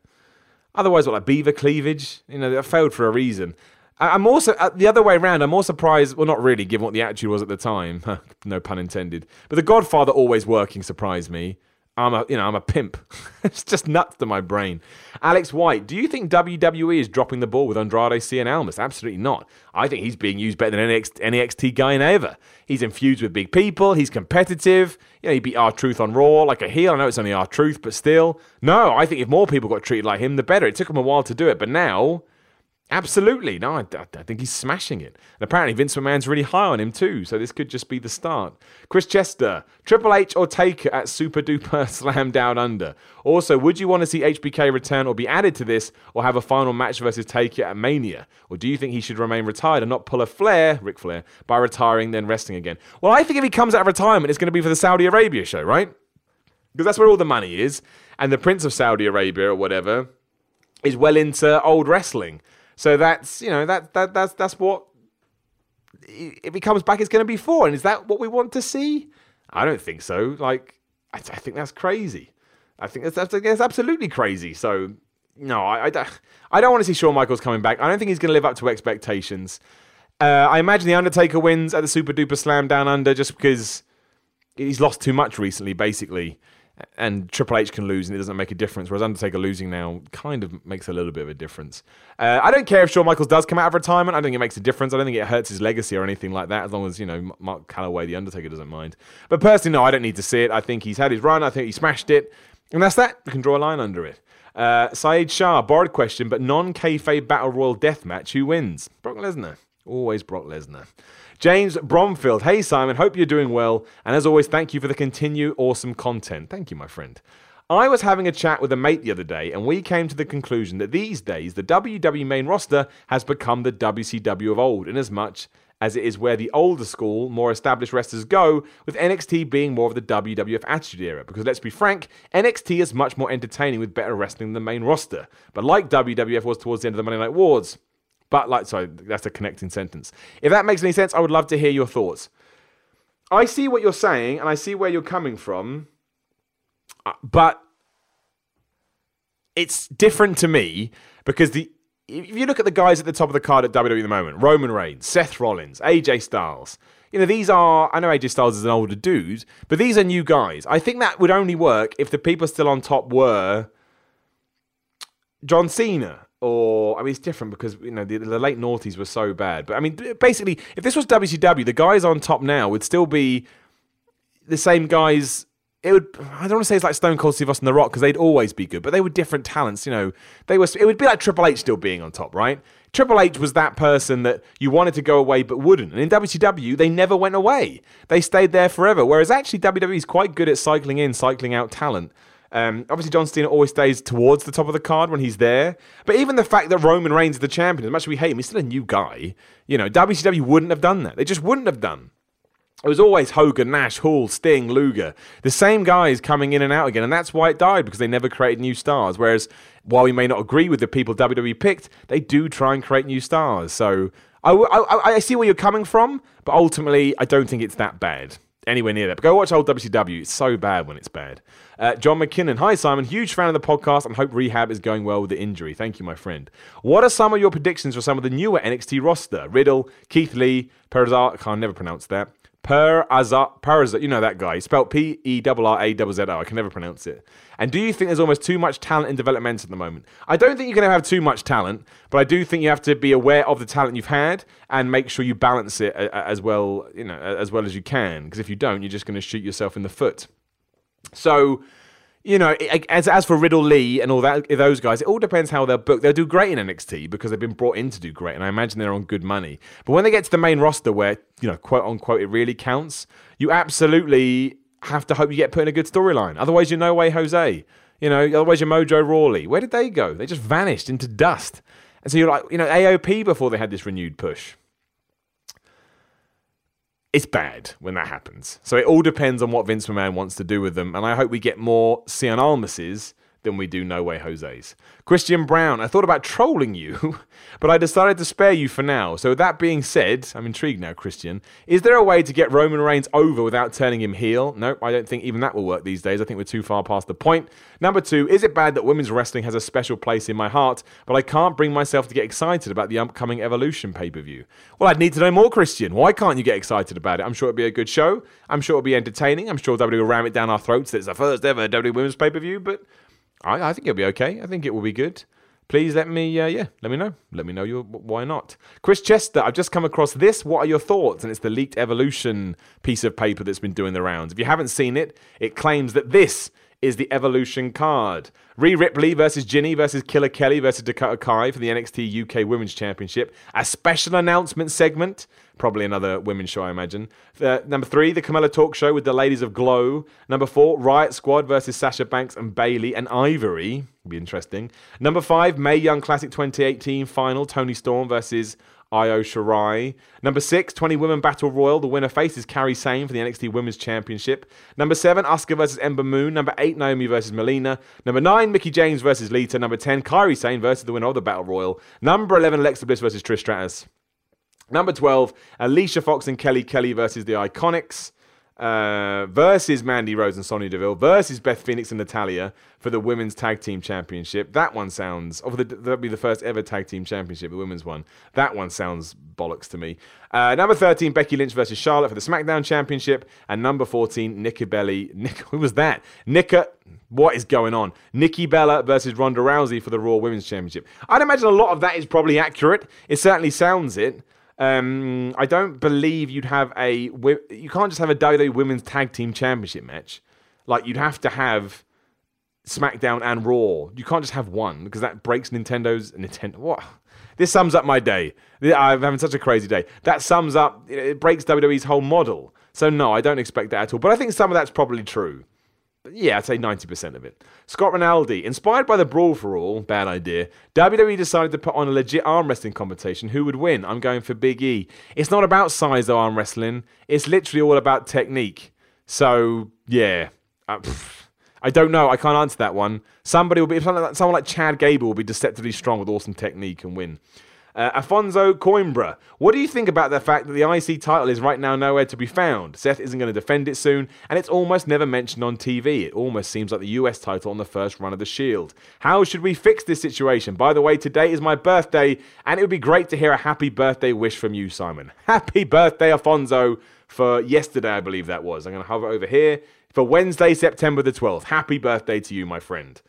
Otherwise, what like beaver cleavage? You know, they failed for a reason. I'm also uh, the other way around. I'm more surprised. Well, not really, given what the attitude was at the time. no pun intended. But the Godfather always working surprised me. I'm a, you know, I'm a pimp. it's just nuts to my brain. Alex White, do you think WWE is dropping the ball with Andrade Cien Almas? Absolutely not. I think he's being used better than any NXT guy in ever. He's infused with big people. He's competitive. You know, he beat R-Truth on Raw like a heel. I know it's only R-Truth, but still. No, I think if more people got treated like him, the better. It took him a while to do it, but now Absolutely. No, I, I, think he's smashing it. And apparently Vince McMahon's really high on him too, so this could just be the start. Chris Chester, Triple H or Taker at Super Duper Slam Down Under. Also, would you want to see HBK return or be added to this, or have a final match versus Taker at Mania? Or do you think he should remain retired and not pull a Flair, Ric Flair, by retiring then resting again? Well, I think if he comes out of retirement, it's going to be for the Saudi Arabia show, right? Because that's where all the money is. And the Prince of Saudi Arabia or whatever is well into old wrestling. So that's you know that that that's that's what if he comes back, it's going to be for. And is that what we want to see? I don't think so. Like I, I think that's crazy. I think that's, that's, that's absolutely crazy. So no, I, I, I don't want to see Shawn Michaels coming back. I don't think he's going to live up to expectations. Uh, I imagine the Undertaker wins at the Super Duper Slam Down Under just because he's lost too much recently, basically and Triple H can lose and it doesn't make a difference. Whereas Undertaker losing now kind of makes a little bit of a difference. Uh, I don't care if Shawn Michaels does come out of retirement. I don't think it makes a difference. I don't think it hurts his legacy or anything like that. As long as you know Mark Calaway, the Undertaker, doesn't mind. But personally, no, I don't need to see it. I think he's had his run. I think he smashed it, and that's that. We can draw a line under it. Uh, Saeed Shah, borrowed question, but non kayfabe battle royal death match. Who wins? Brock Lesnar. Always Brock Lesnar. James Bromfield, hey Simon, hope you're doing well. And as always, thank you for the continued awesome content. Thank you, my friend. I was having a chat with a mate the other day, and we came to the conclusion that these days the WWE main roster has become the WCW of old, in as much as it is where the older school, more established wrestlers go, with NXT being more of the WWF Attitude Era. Because let's be frank, NXT is much more entertaining with better wrestling than the main roster. But like WWF was towards the end of the Monday Night Wars, but like, sorry, that's a connecting sentence. If that makes any sense, I would love to hear your thoughts. I see what you're saying and I see where you're coming from, uh, but it's different to me because the if you look at the guys at the top of the card at WWE at the moment, Roman Reigns, Seth Rollins, AJ Styles, you know, these are, I know AJ Styles is an older dude, but these are new guys. I think that would only work if the people still on top were John Cena, or I mean, it's different because you know the, the, late noughties were so bad. But I mean, basically, if this was WCW, the guys on top now would still be the same guys. It would. I don't want to say it's like Stone Cold Steve Austin, The Rock, because they'd always be good, but they were different talents. You know, they were. It would be like Triple H still being on top, right? Triple H was that person that you wanted to go away but wouldn't. And in WCW, they never went away. They stayed there forever. Whereas actually, WWE is quite good at cycling in, cycling out talent. Um, obviously, John Cena always stays towards the top of the card when he's there. But even the fact that Roman Reigns is the champion, as much as we hate him, he's still a new guy. You know, WCW wouldn't have done that. They just wouldn't have done. It was always Hogan, Nash, Hall, Sting, Luger. The same guys coming in and out again. And that's why it died, because they never created new stars. Whereas, while we may not agree with the people WWE picked, they do try and create new stars. So I, I, I see where you're coming from, but ultimately, I don't think it's that bad anywhere near that. But go watch old WCW. It's so bad when it's bad. Uh, John McKinnon. Hi, Simon. Huge fan of the podcast and hope rehab is going well with the injury. Thank you, my friend. What are some of your predictions for some of the newer NXT roster? Riddle, Keith Lee, Perazar. I can never pronounce that. Per Azar, Perazar, you know that guy. Spelled P E R R A Z O. I can never pronounce it. And do you think there's almost too much talent in development at the moment? I don't think you're going to have too much talent, but I do think you have to be aware of the talent you've had and make sure you balance it uh, as well, you know, as well as you can. Because if you don't, you're just going to shoot yourself in the foot. So you know, as as for Riddle Lee and all that, those guys, it all depends how they're booked. They'll do great in NXT because they've been brought in to do great, and I imagine they're on good money. But when they get to the main roster, where you know, quote unquote, it really counts, you absolutely have to hope you get put in a good storyline. Otherwise, you're no way Jose. You know, otherwise you're Mojo Rawley. Where did they go? They just vanished into dust. And so you're like, you know, AOP before they had this renewed push it's bad when that happens. So it all depends on what Vince McMahon wants to do with them. And I hope we get more Cien Almases than we do No Way Jose's. Christian Brown, I thought about trolling you, but I decided to spare you for now. So, that being said, I'm intrigued now, Christian. Is there a way to get Roman Reigns over without turning him heel? Nope, I don't think even that will work these days. I think we're too far past the point. Number two, is it bad that women's wrestling has a special place in my heart, but I can't bring myself to get excited about the upcoming Evolution pay per view? Well, I'd need to know more, Christian. Why can't you get excited about it? I'm sure it'll be a good show. I'm sure it'll be entertaining. I'm sure WWE will ram it down our throats that it's the first ever WWE women's pay per view, but I, I think it'll be okay. I think it will be good. Please let me, uh, yeah, let me know. Let me know your why not. Chris Chester, I've just come across this. What are your thoughts? And it's the leaked evolution piece of paper that's been doing the rounds. If you haven't seen it, it claims that this is the Evolution card. Rhea Ripley versus Jinny versus Killer Kelly versus Dakota Kai for the NXT UK Women's Championship. A special announcement segment. Probably another women's show, I imagine. Uh, number three, the Carmella Talk Show with the Ladies of Glow. Number four, Riot Squad versus Sasha Banks and Bayley and Ivory. Be interesting. Number five, Mae Young Classic 2018 final. Toni Storm versus Io Shirai. Number six, 20 Women Battle Royal. The winner faces Kairi Sane for the NXT Women's Championship. Number seven, Asuka versus Ember Moon. Number eight, Naomi versus Melina. Number nine, Mickie James versus Lita. Number 10, Kairi Sane versus the winner of the Battle Royal. Number 11, Alexa Bliss versus Trish Stratus. Number 12, Alicia Fox and Kelly Kelly versus the IIconics uh, versus Mandy Rose and Sonya Deville versus Beth Phoenix and Natalya for the Women's Tag Team Championship. That one sounds, that'd be the first ever Tag Team Championship, the women's one. That one sounds bollocks to me. Uh, number 13, Becky Lynch versus Charlotte for the SmackDown Championship. And number 14, Nikki Belly. Nick, who was that? Nika, what is going on? Nikki Bella versus Ronda Rousey for the Raw Women's Championship. I'd imagine a lot of that is probably accurate. It certainly sounds it. Um, I don't believe you'd have a. You can't just have a WWE Women's Tag Team Championship match. Like you'd have to have SmackDown and Raw. You can't just have one because that breaks Nintendo's Nintendo. What? This sums up my day. I'm having such a crazy day. That sums up. It breaks WWE's whole model. So no, I don't expect that at all. But I think some of that's probably true yeah, I'd say 90% of it. Scott Rinaldi, inspired by the Brawl for All, bad idea, WWE decided to put on a legit arm wrestling competition. Who would win? I'm going for Big E. It's not about size, though, arm wrestling. It's literally all about technique. So, yeah. Uh, I don't know. I can't answer that one. Somebody will be, someone like Chad Gable will be deceptively strong with awesome technique and win. Uh, Afonso Coimbra, what do you think about the fact that the IC title is right now nowhere to be found? Seth isn't going to defend it soon, and it's almost never mentioned on TV. It almost seems like the US title on the first run of the Shield. How should we fix this situation? By the way, today is my birthday, and it would be great to hear a happy birthday wish from you, Simon. Happy birthday, Afonso, for yesterday, I believe that was. I'm going to hover over here for Wednesday, September the 12th. Happy birthday to you, my friend.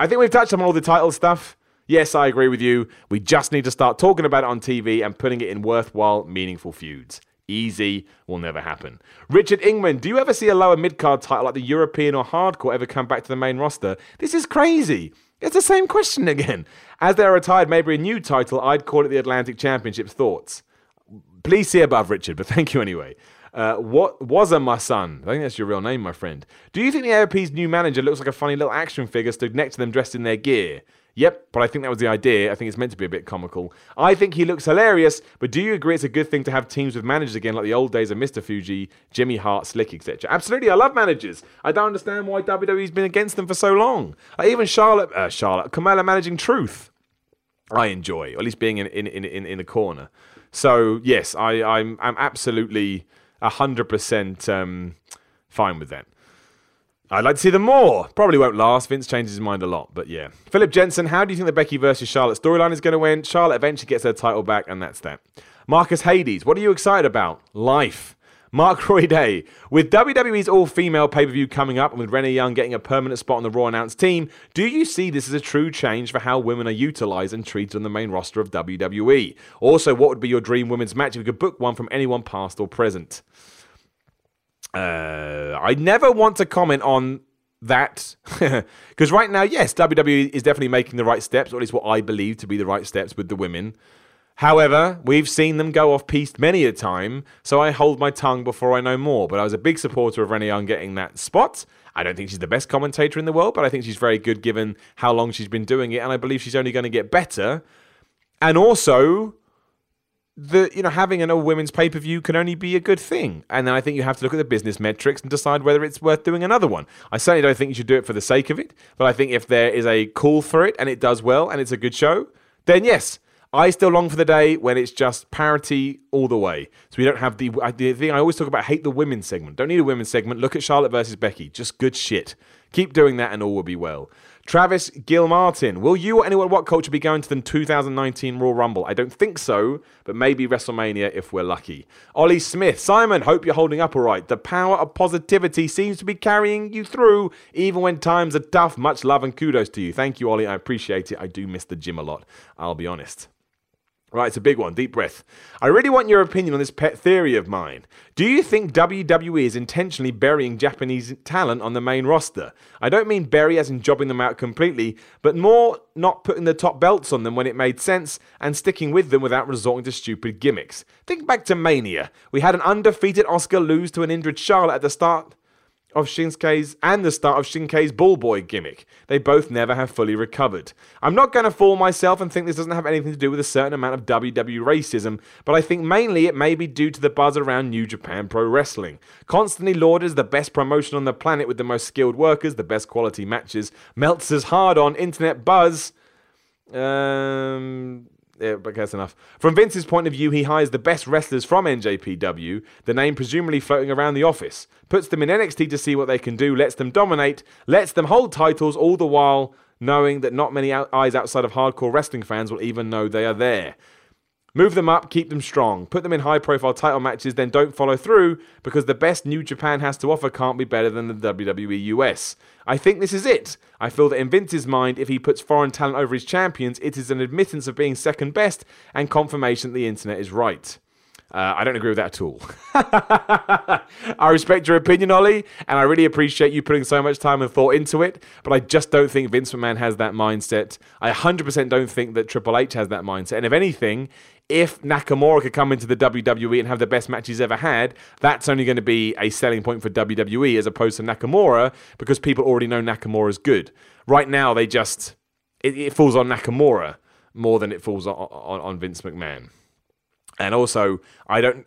I think we've touched on all the title stuff. Yes, I agree with you. We just need to start talking about it on TV and putting it in worthwhile, meaningful feuds. Easy will never happen. Richard Ingman, do you ever see a lower mid card title like the European or Hardcore ever come back to the main roster? This is crazy. It's the same question again. As they're retired, maybe a new title, I'd call it the Atlantic Championship. Thoughts? Please see above, Richard, but thank you anyway. Uh, what was a my son? I think that's your real name, my friend. Do you think the AOP's new manager looks like a funny little action figure stood next to them dressed in their gear? Yep, but I think that was the idea. I think it's meant to be a bit comical. I think he looks hilarious, but do you agree it's a good thing to have teams with managers again like the old days of Mr. Fuji, Jimmy Hart, Slick, etc.? Absolutely, I love managers. I don't understand why WWE's been against them for so long. Like even Charlotte, uh, Charlotte, Carmella managing Truth. I enjoy, at least being in in in in, in the corner. So yes, I I'm I'm absolutely hundred um, percent fine with that. I'd like to see them more. Probably won't last. Vince changes his mind a lot, but yeah. Philip Jensen, how do you think the Becky versus Charlotte storyline is going to end? Charlotte eventually gets her title back, and that's that. Marcus Hades, what are you excited about? Life. Mark Roy Day. With WWE's all female pay per view coming up and with Renee Young getting a permanent spot on the Raw announced team, do you see this as a true change for how women are utilized and treated on the main roster of WWE? Also, what would be your dream women's match if you could book one from anyone past or present? Uh, I never want to comment on that because right now, yes, WWE is definitely making the right steps, or at least what I believe to be the right steps with the women. However, we've seen them go off piste many a time, so I hold my tongue before I know more. But I was a big supporter of Renee Young getting that spot. I don't think she's the best commentator in the world, but I think she's very good given how long she's been doing it, and I believe she's only going to get better. And also, the you know having an all women's pay per view can only be a good thing, and then I think you have to look at the business metrics and decide whether it's worth doing another one. I certainly don't think you should do it for the sake of it, but I think if there is a call for it and it does well and it's a good show, then yes. I still long for the day when it's just parity all the way. So we don't have the, the thing I always talk about hate the women's segment. Don't need a women's segment. Look at Charlotte versus Becky. Just good shit. Keep doing that and all will be well. Travis Gilmartin, will you or anyone at What Culture be going to the 2019 Royal Rumble? I don't think so, but maybe WrestleMania if we're lucky. Ollie Smith, Simon, hope you're holding up all right. The power of positivity seems to be carrying you through, even when times are tough. Much love and kudos to you. Thank you, Ollie. I appreciate it. I do miss the gym a lot, I'll be honest. Right, it's a big one. Deep breath. I really want your opinion on this pet theory of mine. Do you think WWE is intentionally burying Japanese talent on the main roster? I don't mean bury as in jobbing them out completely, but more not putting the top belts on them when it made sense and sticking with them without resorting to stupid gimmicks. Think back to Mania. We had an undefeated Asuka lose to an injured Charlotte at the start of Shinsuke's and the start of Shinsuke's Boy gimmick. They both never have fully recovered. I'm not going to fool myself and think this doesn't have anything to do with a certain amount of WWE racism, but I think mainly it may be due to the buzz around New Japan Pro Wrestling. Constantly lauded as the best promotion on the planet with the most skilled workers, the best quality matches, Meltzer's hard on internet buzz. Um, but that's enough. From Vince's point of view, he hires the best wrestlers from NJPW, the name presumably floating around the office, puts them in NXT to see what they can do, lets them dominate, lets them hold titles, all the while knowing that not many eyes outside of hardcore wrestling fans will even know they are there. Move them up, keep them strong, put them in high profile title matches, then don't follow through because the best New Japan has to offer can't be better than the WWE US. I think this is it. I feel that in Vince's mind, if he puts foreign talent over his champions, it is an admittance of being second best and confirmation that the internet is right. Uh, I don't agree with that at all. I respect your opinion, Ollie, and I really appreciate you putting so much time and thought into it, but I just don't think Vince McMahon has that mindset. I 100% don't think that Triple H has that mindset. And if anything, if Nakamura could come into the WWE and have the best match he's ever had, that's only going to be a selling point for WWE as opposed to Nakamura because people already know Nakamura is good. Right now, they just, it, it falls on Nakamura more than it falls on, on, on Vince McMahon. And also, I don't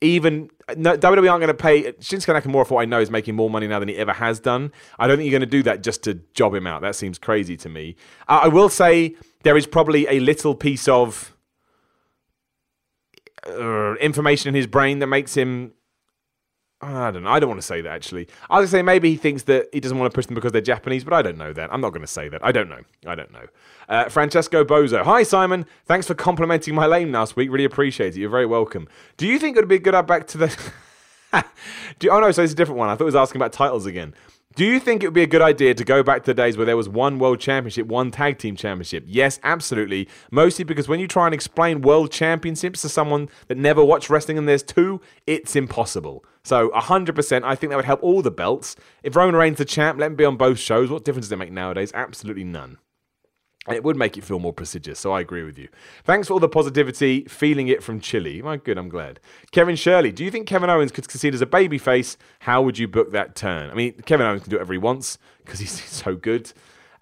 even no, WWE aren't going to pay Shinsuke Nakamura. For what I know, is making more money now than he ever has done. I don't think you're going to do that just to job him out. That seems crazy to me. Uh, I will say there is probably a little piece of uh, information in his brain that makes him I don't know. I don't want to say that actually. I was say maybe he thinks that he doesn't want to push them because they're Japanese, but I don't know that. I'm not going to say that. I don't know. I don't know. Uh, Francesco Bozo. Hi, Simon. Thanks for complimenting my lane last week. Really appreciate it. You're very welcome. Do you think it would be good up back to the. Do, oh, no, so it's a different one. I thought he was asking about titles again. Do you think it would be a good idea to go back to the days where there was one world championship, one tag team championship? Yes, absolutely. Mostly because when you try and explain world championships to someone that never watched wrestling and there's two, it's impossible. So 100%, I think that would help all the belts. If Roman Reigns the champ, let him be on both shows. What difference does it make nowadays? Absolutely none. It would make it feel more prestigious, so I agree with you. Thanks for all the positivity, feeling it from Chile. My good, I'm glad. Kevin Shirley, do you think Kevin Owens could succeed as a babyface? How would you book that turn? I mean, Kevin Owens can do whatever he wants because he's so good.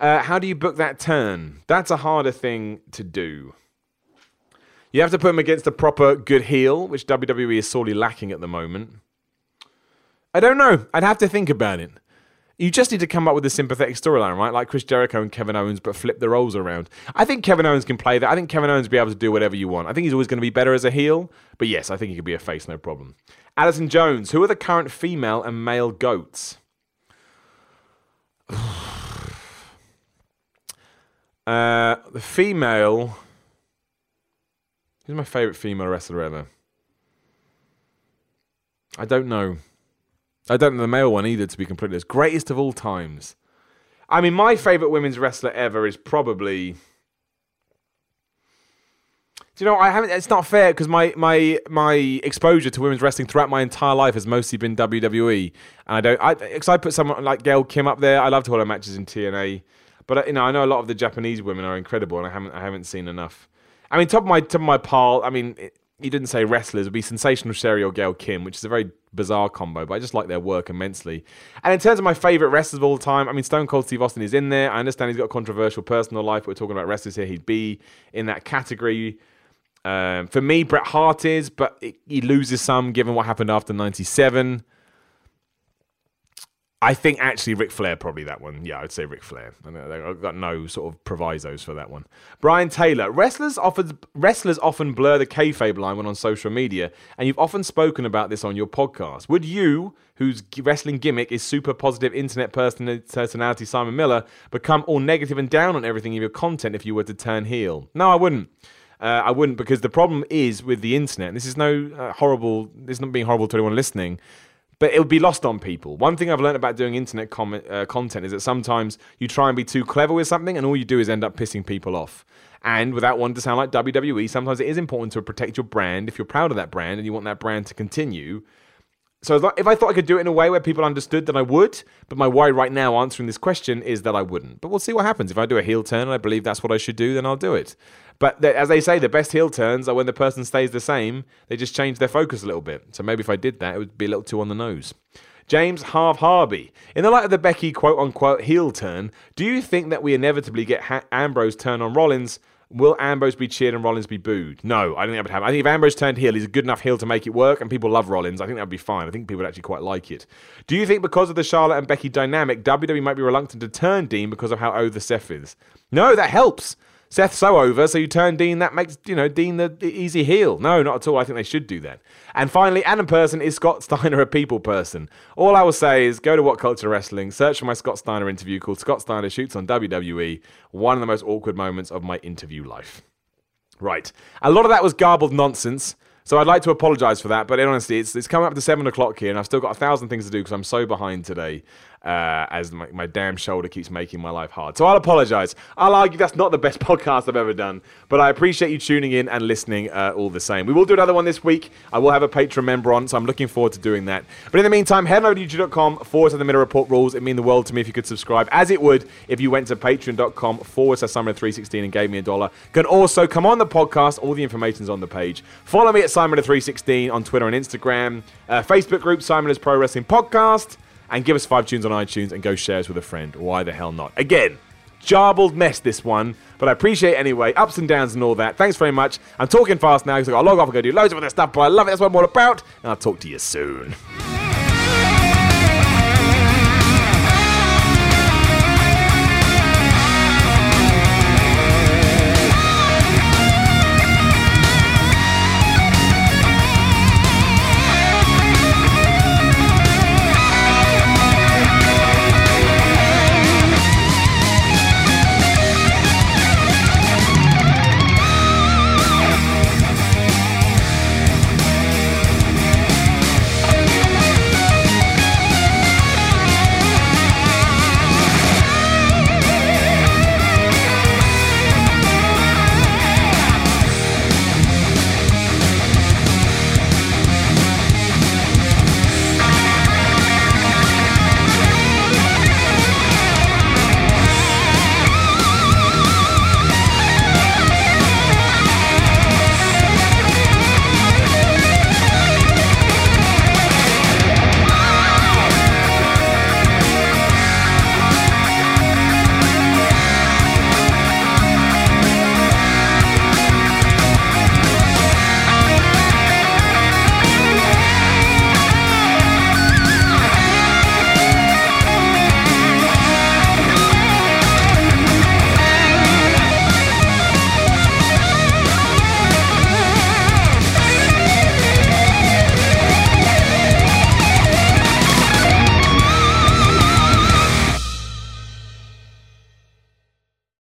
Uh, how do you book that turn? That's a harder thing to do. You have to put him against a proper good heel, which WWE is sorely lacking at the moment. I don't know. I'd have to think about it. You just need to come up with a sympathetic storyline, right? Like Chris Jericho and Kevin Owens, but flip the roles around. I think Kevin Owens can play that. I think Kevin Owens will be able to do whatever you want. I think he's always going to be better as a heel, but yes, I think he could be a face, no problem. Alison Jones, who are the current female and male goats? uh, the female. Who's my favorite female wrestler ever? I don't know. I don't know the male one either, to be completely honest. Greatest of all times. I mean, my favourite women's wrestler ever is probably. Do you know? I haven't. It's not fair because my my my exposure to women's wrestling throughout my entire life has mostly been WWE, and I don't. I because I put someone like Gail Kim up there. I loved all her matches in TNA, but you know I know a lot of the Japanese women are incredible, and I haven't I haven't seen enough. I mean, top of my top of my pile. I mean, it, you didn't say wrestlers would be Sensational Sherri or Gail Kim, which is a very bizarre combo, but I just like their work immensely. And in terms of my favourite wrestlers of all time, I mean, Stone Cold Steve Austin is in there. I understand he's got a controversial personal life. But we're talking about wrestlers here. He'd be in that category. Um, for me, Bret Hart is, but it, he loses some given what happened after 97. I think actually Ric Flair probably that one. Yeah, I'd say Ric Flair. I've got no sort of provisos for that one. Brian Taylor. Wrestlers often wrestlers often blur the kayfabe line when on social media, and you've often spoken about this on your podcast. Would you, whose wrestling gimmick is super positive internet personality Simon Miller, become all negative and down on everything in your content if you were to turn heel? No, I wouldn't. Uh, I wouldn't because the problem is with the internet. This is no uh, horrible. This is not being horrible to anyone listening but it would be lost on people. One thing I've learned about doing internet com- uh, content is that sometimes you try and be too clever with something, and all you do is end up pissing people off. And without wanting to sound like WWE, sometimes it is important to protect your brand if you're proud of that brand and you want that brand to continue. So if I thought I could do it in a way where people understood, then I would. But my worry right now answering this question is that I wouldn't. But we'll see what happens. If I do a heel turn and I believe that's what I should do, then I'll do it. But as they say, the best heel turns are when the person stays the same. They just change their focus a little bit. So maybe if I did that, it would be a little too on the nose. James Harv Harby. In the light of the Becky quote unquote heel turn, do you think that we inevitably get ha- Ambrose turn on Rollins? Will Ambrose be cheered and Rollins be booed? No, I don't think that would happen. I think if Ambrose turned heel, he's a good enough heel to make it work, and people love Rollins. I think that would be fine. I think people would actually quite like it. Do you think because of the Charlotte and Becky dynamic, WWE might be reluctant to turn Dean because of how over Seth is? No, that helps. Seth's so over, so you turn Dean, that makes, you know, Dean the, easy heel. No, not at all. I think they should do that. And finally, Adam Person, is Scott Steiner a people person? All I will say is go to What Culture Wrestling, search for my Scott Steiner interview called Scott Steiner Shoots on WWE, one of the most awkward moments of my interview life. Right. A lot of that was garbled nonsense. So I'd like to apologise for that, but honestly, it's, it's coming up to seven o'clock here, and I've still got a thousand things to do because I'm so behind today uh, as my, my, damn shoulder keeps making my life hard. So I'll apologize. I'll argue that's not the best podcast I've ever done, but I appreciate you tuning in and listening uh, all the same. We will do another one this week. I will have a Patreon member on, so I'm looking forward to doing that. But in the meantime, head over to youtube.com forward to the Miller Report rules. It mean the world to me if you could subscribe, as it would if you went to patreon.com forward slash Simon316 and gave me a dollar. Can also come on the podcast. All the information's on the page. Follow me at Simon316 on Twitter and Instagram. Uh, Facebook group Simon is Pro Wrestling Podcast and give us five tunes on iTunes and go share us with a friend. Why the hell not? Again, jarbled mess this one, but I appreciate anyway. Ups and downs and all that. Thanks very much. I'm talking fast now because I've got to log off and go do loads of other stuff, but I love it. That's what I'm all about. And I'll talk to you soon.